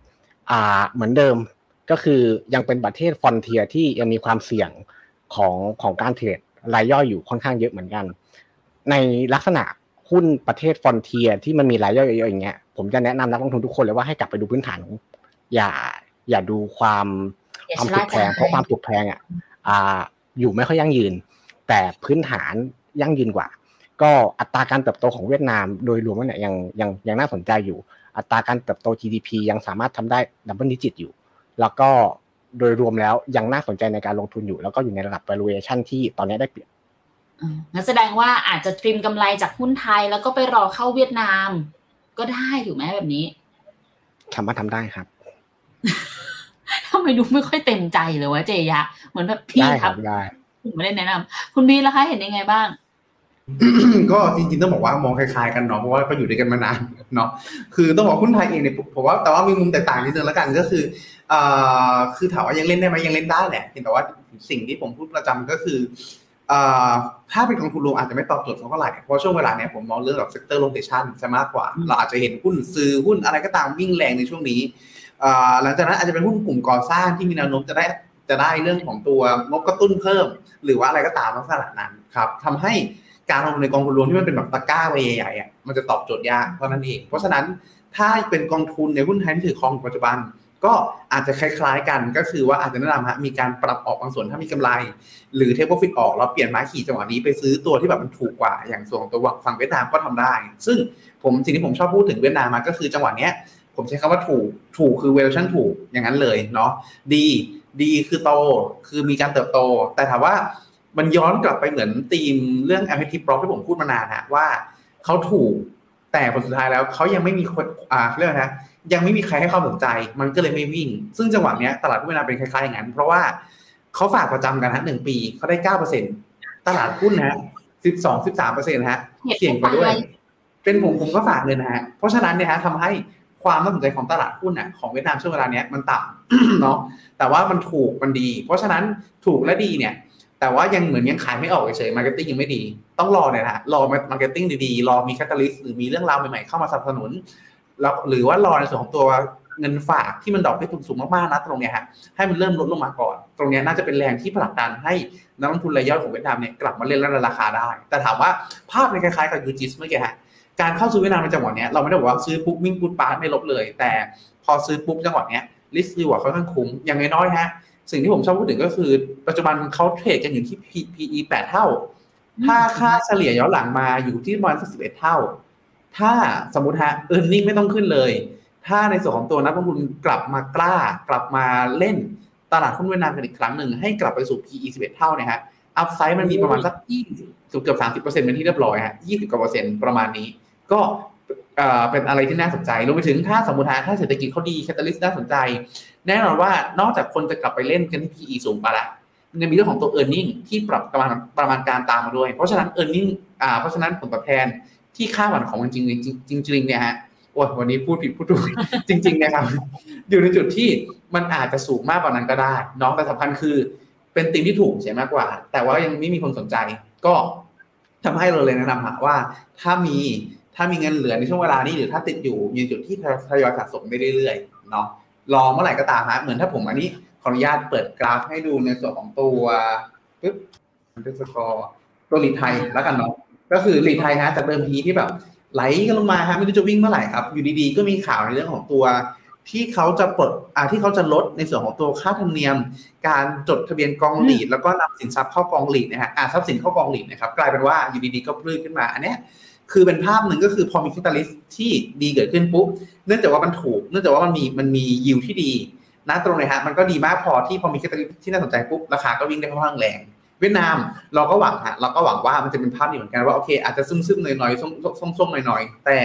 อ่าเหมือนเดิมก็คือยังเป็นประเทศฟอนเทียที่ยังมีความเสี่ยงของของการเทรดรายย่อยอยู่ค่อนข้างเยอะเหมือนกัน ในลักษณะ หุ้นประเทศฟอนเทียที่มันมีรายย่อยเยอะๆอย่างเงี้ยผมจะแนะนำนักลงทุนทุกคนเลยว่าให้กลับไปดูพื้นฐานของอย่า อย่าดูความอย่าความชะถูล่ากแพงใจเพราะความถูกแพงอะอ่า อยู่ไม่ค่อยยั่งยืน แต่พื้นฐานยั่งยืนกว่า ก็อัตราการเติบโตของเวียดนาม โดยรวมแล้วเนี่ยยังยังยังน่าสนใจอยู่ อัตราการเติบโต GDP ยังสามารถทำได้ double digit อยู่ แล้วก็โดยรวมแล้วยังน่าสนใจในการลงทุนอยู่ แล้วก็อยู่ในระดับ valuation ที่ตอนนี้ได้เปรียบอืม งั้นแสดงว่าอาจจะ trim กำไรจากหุ้นไทย แล้วก็ไปรอเข้าเวียดนาม ก็ได้ถูกไหมแบบนี้สามารถทำได้ครับทำไมดูไม่ค่อยเต็มใจเลยวะเจยะ เหมือนแบบพี่ได้คครัรับบได้ผมไม่ได้แนะนำคุณบีล่ะคะเห็นยังไงบ้างก็จริงๆต้องบอกว่ามองคล้ายๆกันเนาะเพราะว่าก็อยู่ด้วยกันมานานเนาะคือต้องบอกหุ้นไทยเองเนี่ยผมว่าแต่ว่ามีมุมแตกต่างนิดนึงแล้วกันก็คือเอ่อคือถามว่ายังเล่นได้ไหมยังเล่นได้แหละเพียงแต่ว่าสิ่งที่ผมพูดประจำก็คือเอ่อ ถ้าเป็นกองทุนรวมอาจจะไม่ตอบโจทย์เขาเท่าไหร่เพราะช่วงเวลาเนี้ยผมมองเรื่องแบบ sector rotation จะมากกว่า เราอาจจะเห็นหุ้นซื้อหุ้นอะไรก็ตามวิ่งแรงในช่วงนี้หลังจากนั้นอาจจะเป็นหุ้นกลุ่มก่อสร้างที่มีแนวโน้มจะได้จะได้เรื่องของตัวงบกระตุ้นเพิ่ม หรือว่าอะไรก็ตามลักษณะนั้นครับทำให้การลงทุนในกองทุนรวมที่มันเป็นแบบตะกร้าใบใหญ่ๆอะมันจะตอบโจทย์ยากเท่านั้นเอง เพราะฉะนั้นถ้าเป็นกองทุนในหุ้นไทยที่ถือครองปัจจุบัน ก็อาจจะคล้ายๆกันก็คือว่าอาจจะแนะนำฮะมีการปรับออกบางส่วนถ้ามีกำไร หรือเทคโปรฟิตออกแล้วเปลี่ยนไม้ขี่จังหวะนี้ไปซื้อตัวที่แบบมันถูกกว่าอย่างส่วนของตัวฝั่งเวียดนามก็ทำได้ ซึ่งผมสิ่งที่ผมชอบพูดถึงเวียดนามมาก็คือจังหวะเนี้ยผมใช้คำว่าถูกถูกคือ valuation ถูกอย่างนั้นเลยเนาะดีดีคือโตคือมีการเติบโต แต่ถามว่ามันย้อนกลับไปเหมือนธีมเรื่อง affective block ที่ผมพูดมานานฮะว่าเขาถูกแต่ผลสุดท้ายแล้วเขายังไม่มีคนอ่าเรื่องนะ ยังไม่มีใครให้ความสนใจ มันก็เลยไม่วิ่ง ซึ่งจังหวะเนี้ยตลาดหุ้นเวลาเป็นคล้ายๆอย่างนั้นเพราะว่าเขาฝากประจำกันฮะหนึ่งปีเขาได้เก้าเปอร์เซ็นตลาดหุ้นนะฮะสิบสองสิบสามเปอร์เซ็นต์ฮะเสี่ยงไปด้วย เป็นผมผมก็ฝากเงินนะฮะเพราะฉะนั้นเนี่ยฮะทำให้ความน่าสนใจของตลาดหุ้นอะของเวียดนามช่วงเวลาเนี้ยมันต่ำเนาะแต่ว่ามันถูกมันดี เพราะฉะนั้นถูกและดีเนี่ย แต่ว่ายังเหมือนยังขายไม่ออกเฉยๆ marketing ยังไม่ดี ต้องรอเนี่ยนะรอ marketing ดีๆ รอมี catalyst หรือมีเรื่องราวใหม่ๆเข้ามาสนับสนุน แล้วหรือว่ารอในส่วนของตัวเงินฝากที่มันดอกเบี้ยสูงมากๆนะตรงเนี้ยฮะให้มันเริ่มลดลงมาก่อน ตรงเนี้ยน่าจะเป็นแรงที่ผลักดันให้นักลงทุนรายย่อยของเวียดนามเนี่ยกลับมาเล่นราคาได้ แต่ถามว่าภาพในคล้ายๆกับ UGIS เมื่อกี้ฮะการเข้าซื้อเวียดนามในจังหวะเนี้ยเราไม่ได้บอกว่าซื้อปุ๊บวิ่งปุ๊บพอร์ตไม่ลบเลย แต่พอซื้อปุ๊บจังหวะเนี้ย risk reward ค่อนข้างคุ้มอย่างน้อยๆฮะสิ่งที่ผมชอบพูดถึงก็คือปัจจุบันเขาเทรดกันอยู่ที่ PE แปดเท่า ถ้าค่าเฉลี่ยย้อนหลังมาอยู่ที่ประมาณสักสิบเอ็ดเท่า ถ้าสมมติฮะ earning ไม่ต้องขึ้นเลย ถ้าในส่วนของตัวนักลงทุนกลับมากล้ากลับมาเล่นตลาดหุ้นเวียดนามกันอีกครั้งหนึ่งให้กลับไปสู่ PE 11 เท่าเนี่ยฮะ upside มันมีประมาณสัก20เกือบ30%เป็นที่เรียบร้อยฮะ20กว่าเปอร์เซ็นต์ประมาณนี้ ก็เอ่อเป็นอะไรที่น่าสนใจรวมไปถึงถ้าสมมติฮะถ้าเศรษฐกิจเขาดี catalyst น่าสนใจ แน่นอนว่านอกจากคนจะกลับไปเล่นกันที่ PE สูงไปละมันจะมีเรื่องของตัว e a r n i n g ที่ปรับประมาณประมาณการตามมาด้วย เพราะฉะนั้น e a r n i n g อ่าเพราะฉะนั้นผลตอบแทน ที่คาดหวังของมันจริงจริงจริงเนี่ยฮะโอ้ยวันนี้พูดผิดพูดถูกจริง ๆ นะครับ อยู่ในจุดที่มันอาจจะสูงมากกว่านั้นก็ได้น้องแต่สำคัญคือ เป็นติมที่ถูกใช่มากกว่า แต่ว่ายังไม่มีคนสนใจ ก็ทำให้เราเลยแนะนำฮะว่า ถ้ามีถ้ามีเงินเหลือในช่วงเวลานี้หรือถ้าติดอยู่อยู่ในจุดที่ทยอยสะสมได้เรื่อยๆเนาะรอเมื่อไหร่ก็ตามฮะเหมือนถ้าผมอันนี้ขออนุญาตเปิดกราฟให้ดูในส่วนของตัวปึ๊บมันเป็นสกอร์ตัวลีไทยแล้วกันเนาะ ก็คือลีดไทยฮะจากเดิมทีที่แบบไหลกันลงมาฮะไม่รู้จะวิ่งเมื่อไหร่ครับ อยู่ดีๆ ก็มีข่าวในเรื่องของตัว ที่เขาจะปลดอ่าที่เขาจะลดในส่วนของตัวค่าธรรมเนียม การจดทะเบียนกองหลีดแล้วก็นำสินทรัพย์เข้ากองหลีดนะฮะอ่าทรัพย์สินเข้ากองหลีดนะครับกลายเป็นว่าอยู่ดีๆก็พลื้ขึ้นมาอันเนี้ยคือเป็นภาพหนึ่งก็คือพอมีแคตตาลิสที่ดีเกิดขึ้นปุ๊บเนื่องจากว่ามันถูก เนื่องจากว่ามันมีมันมียิวที่ดีนะตรงเลยฮะมันก็ดีมากพอที่พอมีแคตตาลิสที่น่าสนใจปุ๊บราคาก็วิ่งได้ค่อนข้างแรง เวียดนามเราก็หวังฮะเราก็หวังว่ามันจะเป็นภาพนี้เหมือนกันว่าโอเค อาจจะซึมๆหน่อยๆส้มๆหน่อยๆแต่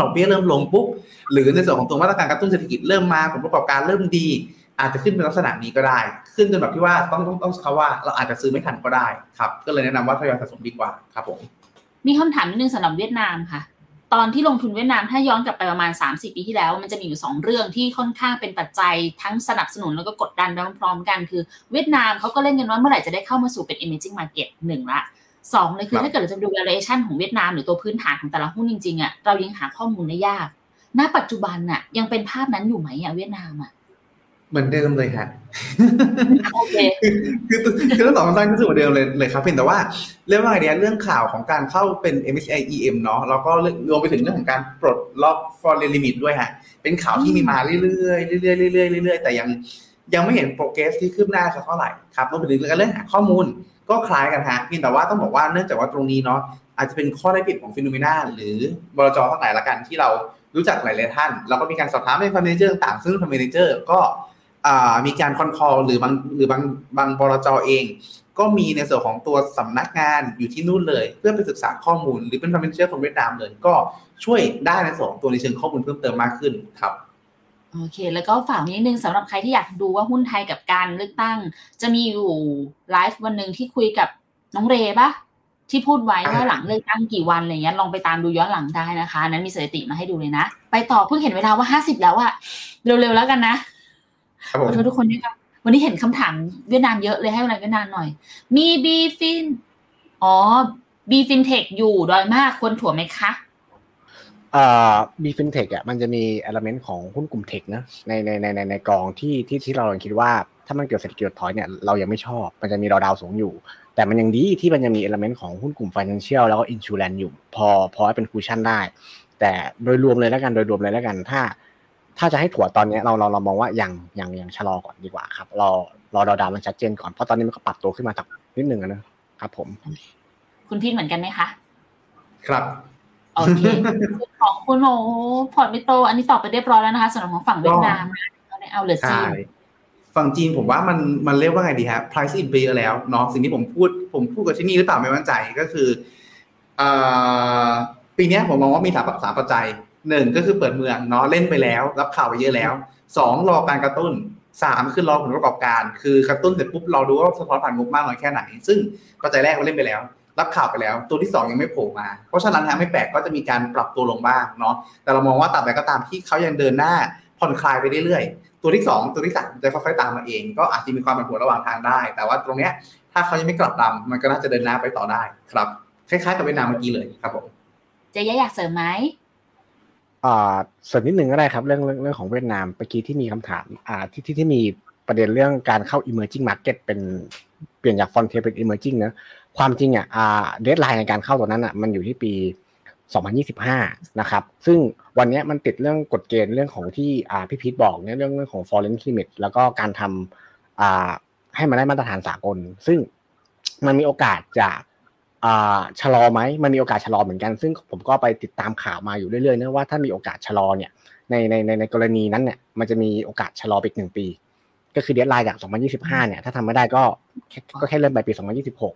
ดอกเบี้ยเริ่มลงปุ๊บหรือในส่วนของตัวมาตรการกระตุ้นเศรษฐกิจเริ่มมาผลประกอบการเริ่มดี อาจจะขึ้นเป็นลักษณะนี้ก็ได้ ขึ้นจนแบบที่ว่าต้องต้องต้องเขาว่า เราอาจจะซื้อไม่ทันก็ได้ครับ ก็เลยแนะนำว่าทยอยสะสมดีกว่าครับผมมีคำถามนิดนึงสำหรับเวียดนามค่ะ ตอนที่ลงทุนเวียดนามถ้าย้อนกลับไปประมาณ 30 ปีที่แล้ว มันจะมีอยู่สองเรื่องที่ค่อนข้างเป็นปัจจัยทั้งสนับสนุนแล้วก็กดดันไปพร้อมๆกัน คือเวียดนามเขาก็เล่นกันว่าเมื่อไหร่จะได้เข้ามาสู่เป็น emerging market หนึ่งละสองเลยคือถ้าเกิดเราจะดู valuation ของเวียดนามหรือตัวพื้นฐานของแต่ละหุ้นจริงๆอะเรายังหาข้อมูลได้ยาก ณ ปัจจุบันน่ะยังเป็นภาพนั้นอยู่ไหมอะเวียดนามอะ เหมือนเดิมเลยฮะโอเคคือคือทั้งสองท่านก็คือเหมือนเดิมเลยเลยครับเพียงแต่ว่าเรื่องว่าไงเนี่ยเรื่องข่าวของการเข้าเป็น MSCI EM เนาะแล้วก็รวมไปถึงเรื่องของการปลดล็อก foreign limit ด้วยฮะเป็นข่าวที่มีมาเรื่อยๆเรื่อยๆเรื่อยๆเรื่อยๆแต่ยังยังไม่เห็น progress ที่คืบหน้าสักเท่าไหร่ครับรวมไปถึงเรื่องหาข้อมูลก็คล้ายกันฮะเพียงแต่ว่าต้องบอกว่าเนื่องจากว่าตรงนี้เนาะอาจจะเป็นข้อได้เปรียบของ Finnomena หรือบลจทั้งหลายละกันที่เรารู้จักหลายๆท่าน แล้วก็มีการสอบถามใน fund manager ต่างๆซึ่ง fund manager ก็ มีการ con call หรือบางหรือบางบางบลจเอง ก็มีในส่วนของตัวสำนักงานอยู่ที่นู่นเลย เพื่อไปศึกษาข้อมูล หรือเป็น fund manager ของเวียดนามเลย ก็ช่วยได้ในส่วนของตัวในเชิงข้อมูลเพิ่มเติมมากขึ้นครับโอเค แล้วก็ฝากนิดนึงสำหรับใครที่อยากดูว่าหุ้นไทยกับการเลือกตั้ง จะมีอยู่ไลฟ์วันหนึ่งที่คุยกับน้องเรปะที่พูดไว้ว่าหลังเลือกตั้งกี่วันอะไรเงี้ยลองไปตามดูย้อนหลังได้นะคะ นั้นมีสถิติมาให้ดูเลยนะ ไปต่อเพิ่งเห็นเวลาว่าห้าสิบแล้วอะเร็วๆแล้วกันนะ ขอโทษทุกคนด้วยครับวันนี้เห็นคำถามเวียดนามเยอะเลยให้เวลาเวียดนามหน่อย มีบีฟินอ๋อ B-FINTECH อยู่ดอยมากควรถัวไหมคะเอ่อ B-FINTECH อะมันจะมี element ของหุ้นกลุ่ม tech นะในในในในในกองที่ที่ที่เราคิดว่า ถ้ามันเกิดเศรษฐกิจถดถอยเนี่ยเรายังไม่ชอบ มันจะมีดาวดาวสูงอยู่ แต่มันยังดีที่มันยังมี element ของหุ้นกลุ่ม financial แล้วก็ insurance อยู่ พอพอให้เป็น cushion ได้ แต่โดยรวมเลยแล้วกันโดยรวมเลยแล้วกันถ้า ถ้าจะให้ถัวตอนเนี้ยเราเราเรามองว่ายังยังยังชะลอก่อนดีกว่าครับ รอรอดาวดาวมันชัดเจนก่อนเพราะตอนนี้มันก็ปรับตัวขึ้นมาจากนิดหนึ่งอะนะครับ ผม คุณพี่เหมือนกันไหมคะ ครับโอเคของคุณโอพอร์ตไม่โต อันนี้ตอบไปเรียบร้อยแล้วนะคะสำหรับของฝั่งเวียดนามนะเอาในเอาเหลือจีใช่นฝั่งจีนผมว่ามันมันเรียกว่าไงดีฮะ price in ไปเยอะแล้วเนาะสิ่งที่ผมพูดผมพูดกับที่นี่หรือเปล่าไม่มั่นใจก็คือเอ่อปีเนี้ยผมมองว่ามีสามสามปัจจัย หนึ่งก็คือเปิดเมืองเนาะเล่นไปแล้ว รับข่าวไปเยอะแล้วสองรอการกระตุ้นสามคือรอผลประกอบการ คือกระตุ้นเสร็จปุ๊บราดูว่าสะท้อนผ่านงบมากน้อยแค่ไหน ซึ่งปัจจัยแรกเราเล่นไปแล้ว รับข่าวไปแล้ว ตัวที่สองยังไม่โผล่มา เพราะฉะนั้นฮะไม่แปลกก็จะมีการปรับตัวลงบ้างเนาะแต่เรามองว่าตราบใดก็ตามที่เขายังเดินหน้าผ่อนคลายไปเรื่อยๆตัวที่สองตัวที่สามจะค่อยๆตามมาเอง ก็อาจจะมีความผันผวนระหว่างทางได้ แต่ว่าตรงเนี้ยถ้าเขายังไม่กลับดำมันก็น่าจะเดินหน้าไปต่อได้ครับคล้ายๆกับเวียดนามเมื่อกี้เลยครับผมจะยะอยากเสริมไหม อ่าส่วนนิดหนึ่งก็ได้ครับเรื่องเรื่องเรื่องของเวียดนามเมื่อกี้ที่มีคำถาม อ่าที่ที่ที่มีประเด็นเรื่องการเข้า emerging market เป็นเปลี่ยนจาก frontier เป็น emerging เนอะความจริงอะอ่าเดทไลน์ในการเข้าตัวนั้นอะมันอยู่ที่ปี 2025 นะครับ ซึ่งวันนี้มันติดเรื่องกฎเกณฑ์เรื่องของที่อ่าพี่พีทบอกเนี่ยเรื่องเรื่องของ foreign limit แล้วก็การทำอ่าให้มันได้มาตรฐานสากล ซึ่งมันมีโอกาสจะอ่า ชะลอไหมมันมีโอกาสชะลอเหมือนกัน ซึ่งผมก็ไปติดตามข่าวมาอยู่เรื่อยๆนะว่าถ้ามีโอกาสชะลอเนี่ยในในในในกรณีนั้นเนี่ยมันจะมีโอกาสชะลอไปอีกหนึ่งปี ก็คือ deadline จาก 2025 เนี่ย ถ้าทำไม่ได้ก็แค่ก็แค่เริ่มไปปี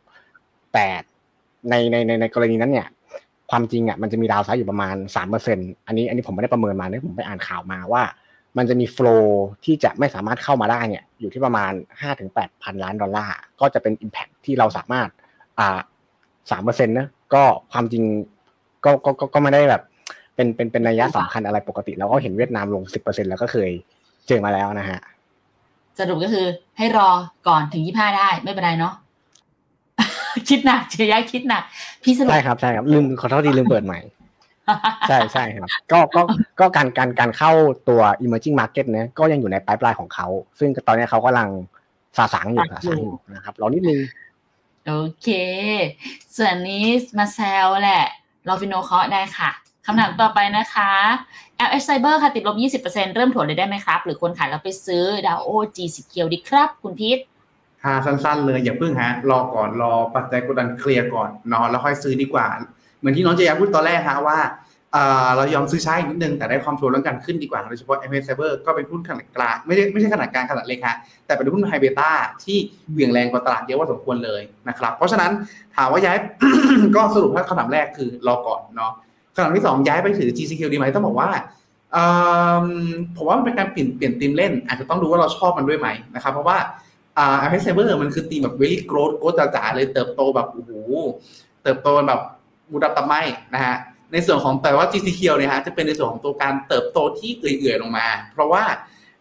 2026 แต่ในในในในกรณีนั้นเนี่ยความจริงอะมันจะมี downside อยู่ประมาณ 3%อันนี้อันนี้ผมไม่ได้ประเมินมาเนี่ยผมไปอ่านข่าวมาว่า มันจะมี flow ที่จะไม่สามารถเข้ามาได้เนี่ยอยู่ที่ประมาณ 5-8 พันล้านดอลลาร์ก็จะเป็น Impact ที่เราสามารถอ่า สามเปอร์เซ็นต์นะก็ความจริงก็ก็ก็ก็ไม่ได้แบบ เป็นเป็นเป็นนัยยะสำคัญอะไรปกติเราก็เห็นเวียดนามลงสิบเปอร์เซ็นแล้วก็เคยเจอมาแล้วนะฮะ สรุปก็คือให้รอก่อนถึงยี่ห้าได้ไม่เป็นไรเนาะคิดหนักเจะย้ายคิดหนัก พี่สรุปใช่ครับใช่ครับลืมขอโทษทีลืมเปิดใหม่ ใช่ใช่ครับ ก็ก็ก็การการการเข้าตัว emerging market เนี่ยก็ยังอยู่ในปลายปลายของเขา ซึ่งตอนนี้เขากำลังสะสางอยู่สะสางอยู่นะครับรอนิดนึง โอเค ส่วนนี้มาแซวแหละเราฟิโนเคาะได้ค่ะคำถามต่อไปนะคะ LH Cyber ค่ะติดลบ 20%เริ่มถัวเลยได้ไหมครับ หรือควรขายแล้วไปซื้อดาวโอจีสีเขียวดีครับ คุณพีทหาสั้นๆเลยอย่าเพิ่งฮะ รอก่อนรอปัจจัยกดดันเคลียร์ก่อนนอนแล้วค่อยซื้อดีกว่า เหมือนที่น้องเจยาพูดตอนแรกฮะว่า เรายอมซื้อช้าอีกนิดนึงแต่ได้ความชัวร์เรื่องการขึ้นดีกว่าโดยเฉพาะ m อ Cyber ก็เป็นหุ้นขนาดกลางไม่ได้ไม่ใช่ขนาดกลางขนาดเล็กฮะแต่เป็นหุ้นไฮเบต้าที่เหวี่ยงแรงกว่าตลาดเยอะว่าสมควรเลยนะครับ เพราะฉะนั้นถามว่าย้ายก็สรุปว่าคำถามแรกคือรอก่อนเนาะคำถามที่สองย้ายไปถือ GCQ ดีไหมต้องบอกว่าผมว่ามันเป็นการเปลี่ยนเปลี่ยนทีมเล่น อาจจะต้องดูว่าเราชอบมันด้วยไหมนะครับเพราะว่าอ่า Apex Cyber มันคือตีมแบบ very growth growth จ๋าๆเลยเติบโตแบบโอ้โหเติบโตแบบมูดับตะไม้นะฮะ ในส่วนของแต่ว่า GCQ เนี่ยฮะจะเป็นในส่วนของตัวการเติบโตที่เอื่อยๆลงมา เพราะว่า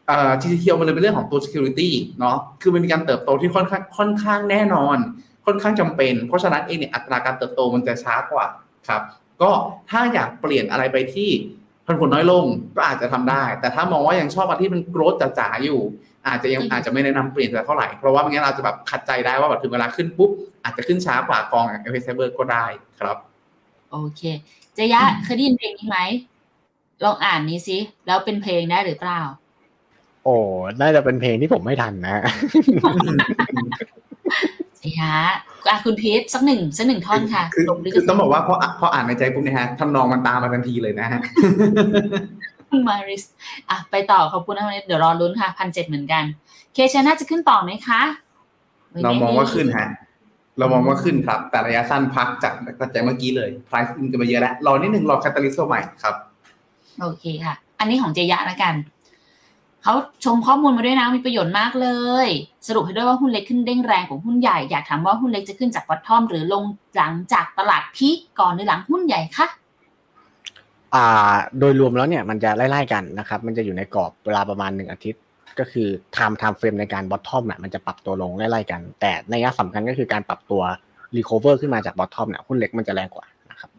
เอ่อ GCQ มันเลยเป็นเรื่องของตัว security เนาะคือมันมีการเติบโตที่ค่อนข้างค่อนข้างแน่นอน ค่อนข้างจำเป็น เพราะฉะนั้นเองเนี่ยอัตราการเติบโตมันจะช้ากว่าครับ ก็ถ้าอยากเปลี่ยนอะไรไปที่ผลผลน้อยลงก็อาจจะทำได้ แต่ถ้ามองว่ายังชอบอันที่มันโกรธจ๋าๆอยู่ อาจจะยังอาจจะไม่แนะนำเปลี่ยนแต่เท่าไหร่ เพราะว่าไม่งั้นเราจะแบบขัดใจได้ว่าแบบถึงเวลาขึ้นปุ๊บอาจจะขึ้นช้ากว่ากองอย่างเอฟเอเบอร์ก็ได้ครับ โอเค เจะยะเคยได้ยินเพลงนี้ไหมลองอ่านนี้สิแล้วเป็นเพลงได้หรือเปล่า โอ้น่าจะเป็นเพลงที่ผมไม่ทันนะเจะยะอะคุณพีทสักหนึ่งสักหนึ่งท่อนค่ะคือลงลิขคือสิทต้องธิ์บอกว่าพออะพออ่านในใจปุ๊บเนี่ยฮะทำนองมันตามมาทันทีเลยนะฮะคุณมาริสอะไปต่อขอบคุณนะวันนี้เดี๋ยวรอลุ้นค่ะพันเจ็ดเหมือนกัน เคชน่าจะขึ้นต่อไหมคะ เรามองว่าขึ้นฮะ เรามองว่าขึ้นครับ แต่ระยะสั้นพักจากปัจจัยเมื่อกี้เลย price ขึ้นกันมาเยอะแล้ว รอนิดนึงรอ catalyst ตัวใหม่ครับ โอเคค่ะ อันนี้ของเจยะละกันเขาชมข้อมูลมาด้วยนะมีประโยชน์มากเลย สรุปให้ด้วยว่าหุ้นเล็กขึ้นเด้งแรงของหุ้นใหญ่อยากถามว่าหุ้นเล็กจะขึ้นจาก bottom หรือลงหลังจากตลาด peak ก่อนหรือหลังหุ้นใหญ่คะอ่า โดยรวมแล้วเนี่ยมันจะไล่ๆกันนะครับ มันจะอยู่ในกรอบเวลาประมาณหนึ่งอาทิตย์ ก็คือ time time frame ในการ bottom เนี่ยมันจะปรับตัวลงไล่ๆกัน แต่ในยะสำคัญก็คือการปรับตัว recover ขึ้นมาจาก bottom เนี่ยหุ้นเล็กมันจะแรงกว่านะครับ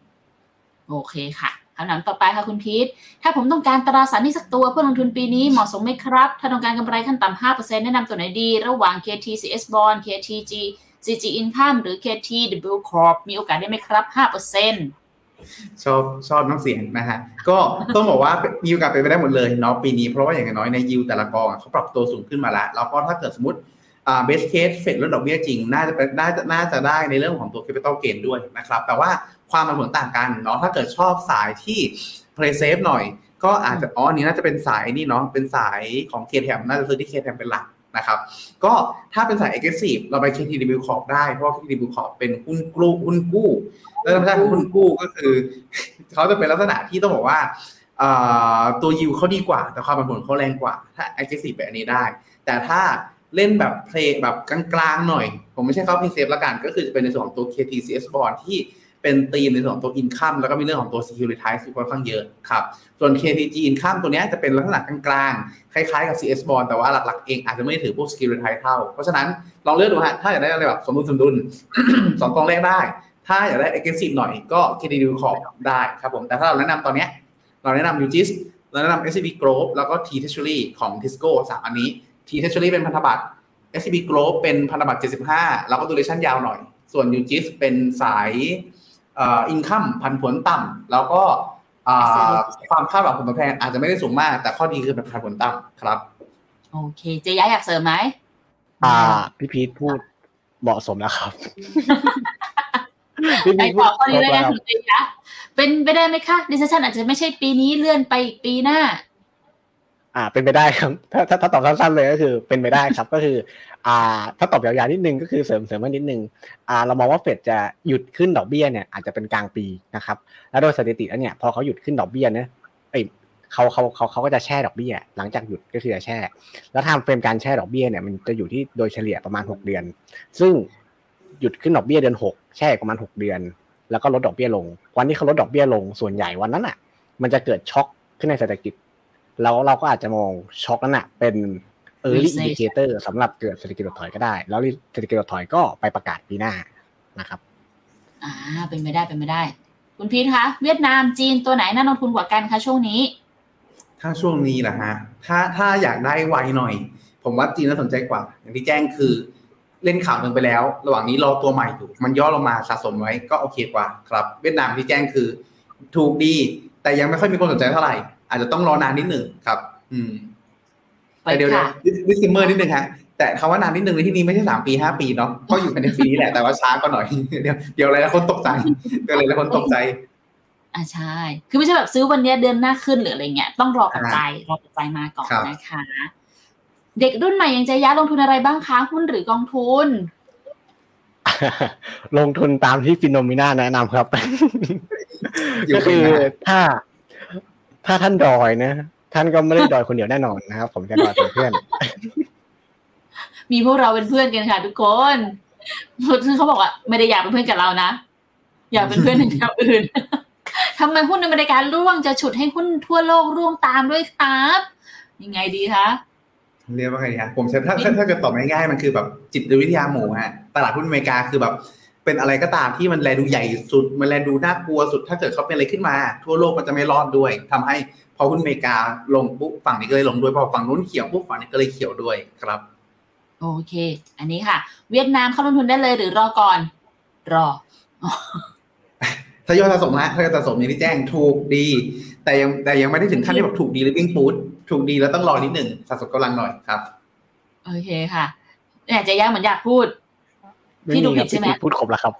โอเคค่ะคำถามต่อไปค่ะคุณพีทถ้าผมต้องการตราสารนี้สักตัวเพื่อลงทุนปีนี้เหมาะสมไหมครับ ถ้าต้องการกำไรขั้นต่ำ5%แนะนำตัวไหนดี ระหว่าง KT CS Bond KTG CG Income หรือ KT W Corp มีโอกาสได้ไหมครับ5% ชอบชอบน้ำเสียงนะฮะก็ต้องบอกว่ามีโอกาสเป็นไปได้หมดเลยเนาะปีนี้เพราะว่าอย่างน้อยในยิวแต่ละกองเขาปรับตัวสูงขึ้นมาแล้วแล้วก็ถ้าเกิดสมมติอ่าเบสเคสเฟดลดดอกเบี้ยจริง น่าจะเป็นน่าจะน่าจะได้ในเรื่องของตัว capital gain ด้วยนะครับ แต่ว่าความผันผวนต่างกันเนาะถ้าเกิดชอบสายที่ play safe หน่อย ก็อาจจะอ๋อนี้น่าจะเป็นสายนี่เนาะเป็นสายของ k t m น่าจะซื้อที่ k t m เป็นหลัก นะครับ ก็ถ้าเป็นสาย aggressive เราไป KTW Corp ได้ เพราะว่า KTW Corp เป็นหุ้นกู้หุ้นกู้แล้วธรรมชาติของหุ้นกู้ก็คือ เขาจะเป็นลักษณะที่ต้องบอกว่าตัวยิวเขาดีกว่า แต่ความผันผวนเขาแรงกว่า ถ้า aggressive แบบนี้ได้ แต่ถ้าเล่นแบบเพลแบบกลางๆหน่อย ผมไม่ใช่เข้า p ีเซฟละกัน ก็คือจะเป็นในส่วนของตัว KTCS Bond ที่ เป็นธีมในส่วนของตัว income แล้วก็มีเรื่องของตัว securitize ที่ค่อนข้างเยอะครับ ส่วน KTG income ตัวนี้จะเป็นลักษณะกลางๆ คล้ายๆกับ CS bond แต่ว่าหลักๆ เองอาจจะไม่ได้ถือพวก securitize เท่า เพราะฉะนั้นลองเลือกดูฮะ ถ้าอยากได้อะไรแบบสมดุลสมดุลสองกองแรกได้ ถ้าอยากได้ aggressive หน่อยก็ KTD Corp ได้ครับผม แต่ถ้าเราแนะนำตอนนี้เราแนะนำ UGIS เราแนะนำ SCB Growth แล้วก็ T Treasury ของ Tisco สามอันนี้ T Treasury เป็นพันธบัตร SCB Growth เป็นพันธบัตร75 แล้วก็ duration ยาวหน่อย ส่วน UGIS เป็นสาย เอ่อ income พันผวนต่ำแล้วก็อ่าความคาดหวังผลตอบแทนอาจจะไม่ได้สูงมาก แต่ข้อดีคือเป็นพันผวนต่ำครับ โอเคเจย้ายอยากเสริมไหมอ่า พี่พีทพูดเหมาะสมแล้วครับพี่ไปพีทพูต่อดข้อนี้ครบเลยแล้วนะครับคุณเจยะเป็นไปได้ไหมคะดิสชันอาจจะไม่ใช่ปีนี้เลื่อนไปอีกปีหน้า อ่า เป็นไปได้ครับ ถ้าถ้าถ้าตอบสั้นๆเลยก็คือ เป็นไปได้ครับ ก็คือ อ่าถ้าตอบยาวๆนิดนึงก็คือเสริมเสริมมานิดนึงอ่าเรามองว่าเฟดจะหยุดขึ้นดอกเบี้ยเนี่ยอาจจะเป็นกลางปีนะครับแล้วโดยสถิติแล้วเนี่ยพอเขาหยุดขึ้นดอกเบี้ยเนี่ยเอ้ยเขาเขาเขาเขาก็จะแช่ดอกเบี้ย หลังจากหยุดก็คือจะแช่ แล้ว timeframe การแช่ดอกเบี้ยเนี่ยมันจะอยู่ที่โดยเฉลี่ยประมาณ 6 เดือน ซึ่งหยุดขึ้นดอกเบี้ยเดือน 6 แช่ประมาณ 6 เดือน แล้วก็ลดดอกเบี้ยลง วันที่เขาลดดอกเบี้ยลงส่วนใหญ่วันนั้นอะ มันจะเกิดช็อคขึ้นในเศรษฐกิจแล้วเราก็อาจจะมองช็อคนั้นอะเป็น early recession indicator สำหรับเกิดเศรษฐกิจถดถอยก็ได้ แล้วเศรษฐกิจถดถอยก็ไปประกาศปีหน้านะครับ อ่า เป็นไปได้เป็นไปได้ คุณพีทคะ เวียดนามจีนตัวไหนน่าลงทุนกว่ากันคะช่วงนี้ ถ้าช่วงนี้แหละฮะ ถ้าถ้าอยากได้ไวหน่อย ผมว่าจีนน่าสนใจกว่า อย่างที่แจ้งคือเล่นข่าวหนึ่งไปแล้ว ระหว่างนี้รอตัวใหม่อยู่ มันย่อลงมาสะสมไว้ก็โอเคกว่าครับ เวียดนามที่แจ้งคือถูกดี แต่ยังไม่ค่อยมีคนสนใจเท่าไหร่ อาจจะต้องรอนานนิดหนึ่งครับ อืมไป แต่เดี๋ยวค่ะ disclaimer นิดนึงฮะแต่คำว่านานนิดนึงในที่นี้ไม่ใช่สามปีห้าปีเนาะก็อยู่กันในปีนี้แหละแต่ว่าช้ากว่าหน่อยเดี๋ยวเดี๋ยวหลายๆคนตกใจเดี๋ยวหลายๆคนตกใจอ่าใช่ คือไม่ใช่แบบซื้อวันเนี้ยเดือนหน้าขึ้นหรืออะไรเงี้ยต้องรอปัจจัยรอปัจจัยมาก่อนครับนะคะ เด็กรุ่นใหม่ยังจะย้ายลงทุนอะไรบ้างคะหุ้นหรือกองทุน ลงทุนตามที่ Finnomena แนะนำครับอยู่ก็คือข้างหน้าถ้า ถ้าท่านดอยนะ ท่านก็ไม่ได้ดอยคนเดียวแน่นอนนะครับ ผมจะดอยเป็นเพื่อน มีพวกเราเป็นเพื่อนกันค่ะ ทุกคนซึ่งเขาบอกว่าไม่ได้อยากเป็นเพื่อนกับเรานะ อยากเป็นเพื่อนในแนวอื่นทำไมหุ้นในอเมริการ่วงจะฉุดให้หุ้นทั่วโลกร่วงตามด้วยครับ ยังไงดีคะเรียกว่าไงดีฮะผมใช้ถ้าถ้าถ้าเกิดตอบง่ายๆมันคือแบบจิตวิทยาหมูฮะตลาดหุ้นอเมริกาคือแบบ เป็นอะไรก็ตามที่มันแลดูใหญ่สุด มันแลดูน่ากลัวสุด ถ้าเกิดเขาเป็นอะไรขึ้นมา ทั่วโลกมันจะไม่รอดด้วยทำให้พอหุ้นอเมริกาลงปุ๊บฝั่งนี้ก็เลยลงด้วยพอฝั่งนู้นเขียวปุ๊บฝั่งนี้ก็เลยเขียวด้วยครับ โอเค อันนี้ค่ะ เวียดนามเข้าลงทุนได้เลยหรือรอก่อน รอถ้ายอดสะสมฮะถ้ายอดสะสมอย่างที่แจ้งถูกดี แต่ยังแต่ยังไม่ได้ถึงขั้นที่แบบถูกดีหรือวิ่งปูดถูกดีแล้วต้องรอนิดหนึ่งสะสมกำลังหน่อยครับ โอเคค่ะเนี่ยเจะย่าเหมือนอยากพูด พี่ดูผิดใช่ไหมพี่พูดครบแล้วครับ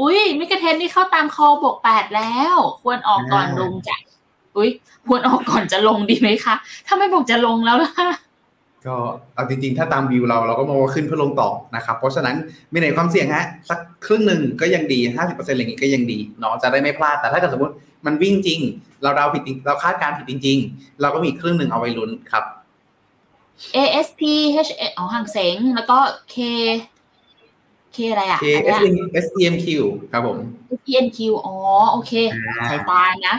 อุ้ยมิกาเทนนี่เข้าตามคอบวกแปดแล้ว ควรออกก่อนอ่าลงจ้ะอุ้ยควรออกก่อนจะลงดีไหมคะ ถ้าไม่บอกจะลงแล้วล่ะ ก็เอาจริงๆ ถ้าตามวิวเราเราก็มองว่าขึ้นเพื่อลงต่อนะครับ เพราะฉะนั้นมีในความเสี่ยงฮะ สักครึ่งหนึ่งก็ยังดี 50%อะไรอย่างงี้ก็ยังดีเนาะจะได้ไม่พลาดแต่ถ้าเกิดสมมติมันวิ่งจริง เราเดาผิดจริงเราคาดการณ์ผิดจริง ๆ เราก็มีครึ่งหนึ่งเอาไว้ลุ้นครับ ASP H อ๋อห่างเสงแล้วก็ K K อะไรอะ K อันเนี้ย S M Q ครับผม PNQ อ๋อ โอเคสายตานะ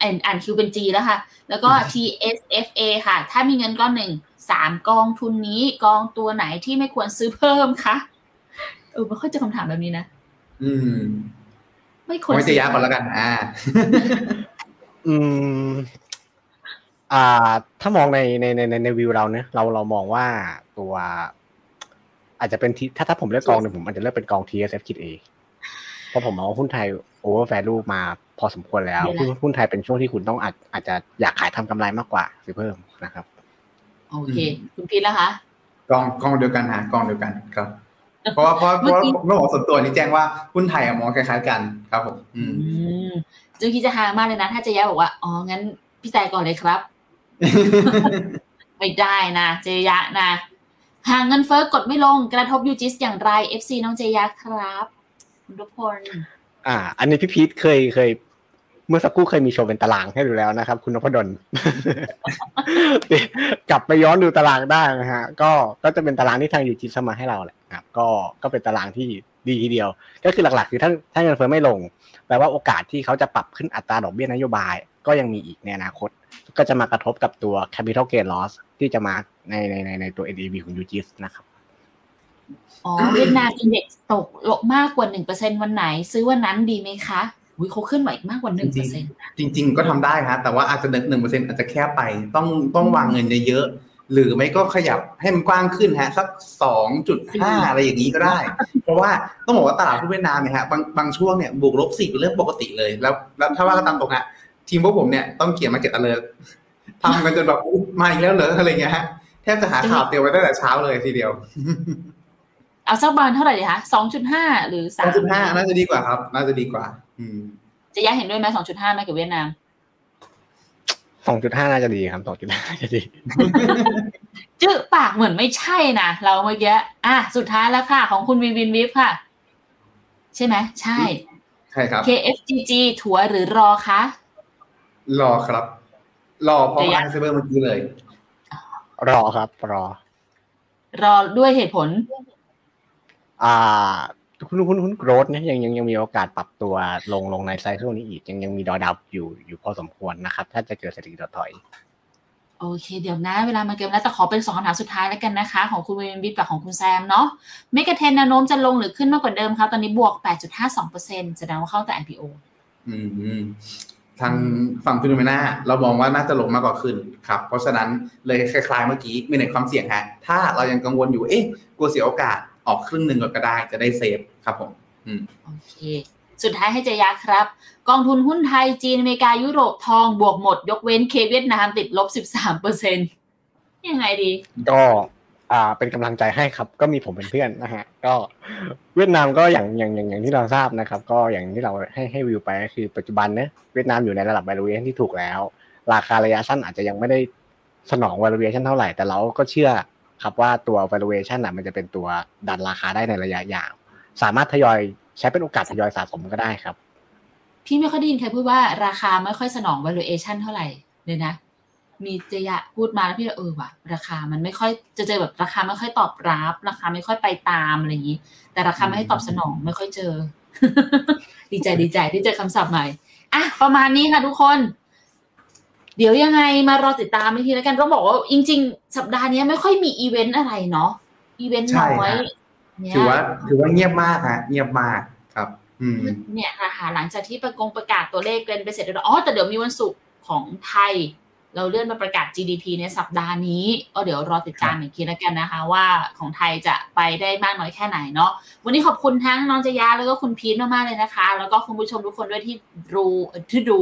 อ่านอ่านคิวเป็น G แล้วค่ะ แล้วก็ TSFA ค่ะ ถ้ามีเงินก้อนหนึ่งสามกองทุนนี้กองตัวไหนที่ไม่ควรซื้อเพิ่มคะเออไม่ค่อยเจะคำถามแบบนี้นะ อืม ไม่ควรไว้ซื้จะยาก่อนแล้วกัน อ่า อืม อ่า ถ้ามองในในในในในวิวเราเนี่ยเราเรามองว่าตัวอาจจะเป็นที่ถ้าถ้าผมเลือกกองหนึ่งผมอาจจะเลือกเป็นกอง TSF คิดเอเพราะผมมองว่าหุ้นไทยโอเวอร์แฟลูมาพอสมควรแล้วหุ้นหุ้นไทยเป็นช่วงที่คุณต้องอาจอาจจะอยากขายทำกำไรมากกว่าซื้อเพิ่มนะครับ โอเค คุณพีทแล้วคะกองกองเดียวกันหากองเดียวกันครับ เพราะว่าเพราะเพราะว่าเมื่อกี้เรื่องของส่วนตัวนี่แจ้งว่าหุ้นไทยอะมองคล้ายๆกันครับผมอืมอืมจูคิดจะหามากเลยนะ ถ้าเจะยะบอกว่าอ๋องั้นพี่แต่ก่อนเลยครับ ไม่ได้นะเจยะนะหางเงินเฟ้อกดไม่ลงกระทบยูจิสอย่างไร FC น้องเจยะครับคุณทุกคนอ่า อันนี้พี่พีทเคยเคย เมื่อสักครู่เคยมีโชว์เป็นตารางให้ดูแล้วนะครับ คุณนพดลกลับไปย้อนดูตารางได้นะฮะ ก็ก็จะเป็นตารางที่ทางยูจิสมาให้เราแหละครับ ก็ก็เป็นตารางที่ดีทีเดียว ก็คือหลักๆ คือถ้าถ้าเงินเฟ้อไม่ลงแปลว่าโอกาสที่เขาจะปรับขึ้นอัตราดอกเบี้ยนโยบาย ก็ยังมีอีกในอนาคต ก็จะมากระทบกับตัว capital gain loss ที่จะมาในในในในตัว NAV ของ UGIS นะครับ อ๋อ เวียดนามอินเด็กซ์ตกลงมากกว่าหนึ่งเปอร์เซ็นวันไหน ซื้อวันนั้นดีไหมคะอุ้ยเขาขึ้นมาอีกมากกว่าหนึ่งเปอร์เซ็นต์จริง ๆ ก็ทำได้ฮะแต่ว่าอาจจะหนึ่งหนึ่งเปอร์เซ็นต์อาจจะแคบไปต้องต้องวางเงินเยอะๆหรือไม่ก็ขยับให้มันกว้างขึ้นฮะสักสองจุดห้าอะไรอย่างนี้ก็ได้ เพราะว่าต้องบอกว่าตลาดหุ้นเวียดนามเนี่ยฮะบางบางช่วงเนี่ยบวกลบสี่เป็นเรื่องปกติเลย แล้วแล้วถ้าว่ากันตามตรงฮะ ทีมพวกผมเนี่ยต้องเขียนมาเก็ตอเลอร์ทำกันจนแบบอุ๊ยมาอีกแล้วเหรออะไรเงี้ยฮะแทบจะหาข่าวเตรียมไว้ตั้งแต่เช้าเลยทีเดียว เอาสักบาลเท่าไหร่ดีคะสองจุดห้าหรือสสาอมงจุดห้าน่าจะดีกว่าครับ น่าจะดีกว่า อืมเจะยะเห็นด้วยไหมสองจุดห้าไหมกับเวียดนาม2.5น่าจะดีครับ2.5น่าจะดี จื้อปากเหมือนไม่ใช่นะเราเมื่อกี้อะสุดท้ายแล้วค่ะ ของคุณวินวินวิฟค่ะ ใช่ไหมใช่ ใช่ครับ KFGG ถัวหรือรอคะ รอครับ รอเพราะจะยัอางเซเบอร์เมื่อกี้เลย รอครับ รอ รอด้วยเหตุผล อ่าหุ้นหุ้นหุ้นโกรดเนี่ยยังยังยังมีโอกาสปรับตัวลงลงในไซเคิลนี้อีก ยังยังมีดอดับอยู่อยู่พอสมควรนะครับ ถ้าจะเกิดเศรษฐกิจถดถอยโอเค เดี๋ยวนะ เวลามาเกินแล้วแต่ขอเป็นสองคำถามสุดท้ายแล้วกันนะคะ ของคุณเวนบิทกับของคุณแซมเนาะ MEGA 10แนวโน้มจะลงหรือขึ้นมากกว่าเดิมครับ ตอนนี้บวก 8.52%แสดงว่าเข้าแต่ IPO อืม ทางฝั่ง Finnomena เรามองว่าน่าจะลงมากกว่าขึ้นครับ เพราะฉะนั้นเลยคล้ายๆเมื่อกี้ manage ความเสี่ยงฮะถ้าเรายังกังวลอยู่เอ๊ะกลัวเสียโอกาสออกครึ่งหนึ่งก็ได้จะได้ safe ครับผมอืมโอเค สุดท้ายให้เจยาครับ กองทุนหุ้นไทยจีนอเมริกายุโรปทองบวกหมด ยกเว้นเคเวียดนามติดลบ 13%ยังไงดี ก็ อ่าเป็นกำลังใจให้ครับ ก็มีผมเป็นเพื่อนนะฮะ ก็เวียดนามก็อย่างอย่างอย่างอย่างที่เราทราบนะครับ ก็อย่างที่เราให้ให้วิวไปก็คือปัจจุบันเนี่ยเวียดนามอยู่ในระดับ valuation ที่ถูกแล้ว ราคาระยะสั้นอาจจะยังไม่ได้สนอง valuation เท่าไหร่ แต่เราก็เชื่อครับว่าตัว valuation น่ะมันจะเป็นตัวดันราคาได้ในระยะยาว สามารถทยอยใช้เป็นโอกาสทยอยสะสมก็ได้ครับ พี่ไม่ค่อยได้ยินใครพูดว่าราคาไม่ค่อยสนอง valuation เท่าไหร่เลยนะ มีเจยะพูดมาแล้วพี่ก็เออว่ะราคามันไม่ค่อยจะเจอแบบราคาไม่ค่อยตอบรับ ราคาไม่ค่อยไปตามอะไรอย่างนี้ แต่ราคาไม่ให้ตอบสนองไม่ค่อยเจอ ดีใจดีใจที่เจอคำศัพท์ใหม่อะประมาณนี้ค่ะทุกคน เดี๋ยวยังไงมารอติดตามอีกทีแล้วกันต้องบอกว่าจริง ๆ สัปดาห์นี้ไม่ค่อยมีอีเวนต์อะไรเนาะอีเวนต์ใช่น้อยฮะเนี่ยถือว่า ถือว่าเงียบมากฮะเงียบมากครับ อืมเนี่ยค่ะหาหลังจากที่ประกงประกาศตัวเลขกันไปเสร็จแล้วอ๋อแต่เดี๋ยวมีวันศุกร์ของไทย เราเลื่อนมาประกาศ GDP ในสัปดาห์นี้ ก็เดี๋ยวรอติดตามอีกทีแล้วกันนะคะ ว่าของไทยจะไปได้มากน้อยแค่ไหนเนาะ วันนี้ขอบคุณทั้งน้องจยาแล้วก็คุณพีทมากๆเลยนะคะ แล้วก็คุณผู้ชมทุกคนด้วยที่ดูที่ดู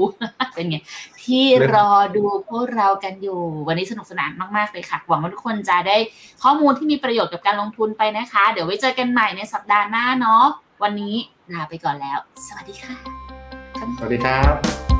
เป็นไงที่รอดูพวกเรากันอยู่ วันนี้สนุกสนานมากๆเลยค่ะ หวังว่าทุกคนจะได้ข้อมูลที่มีประโยชน์กับการลงทุนไปนะคะ เดี๋ยวไว้เจอกันใหม่ในสัปดาห์หน้าเนาะ วันนี้ลาไปก่อนแล้ว สวัสดีค่ะ สวัสดีครับ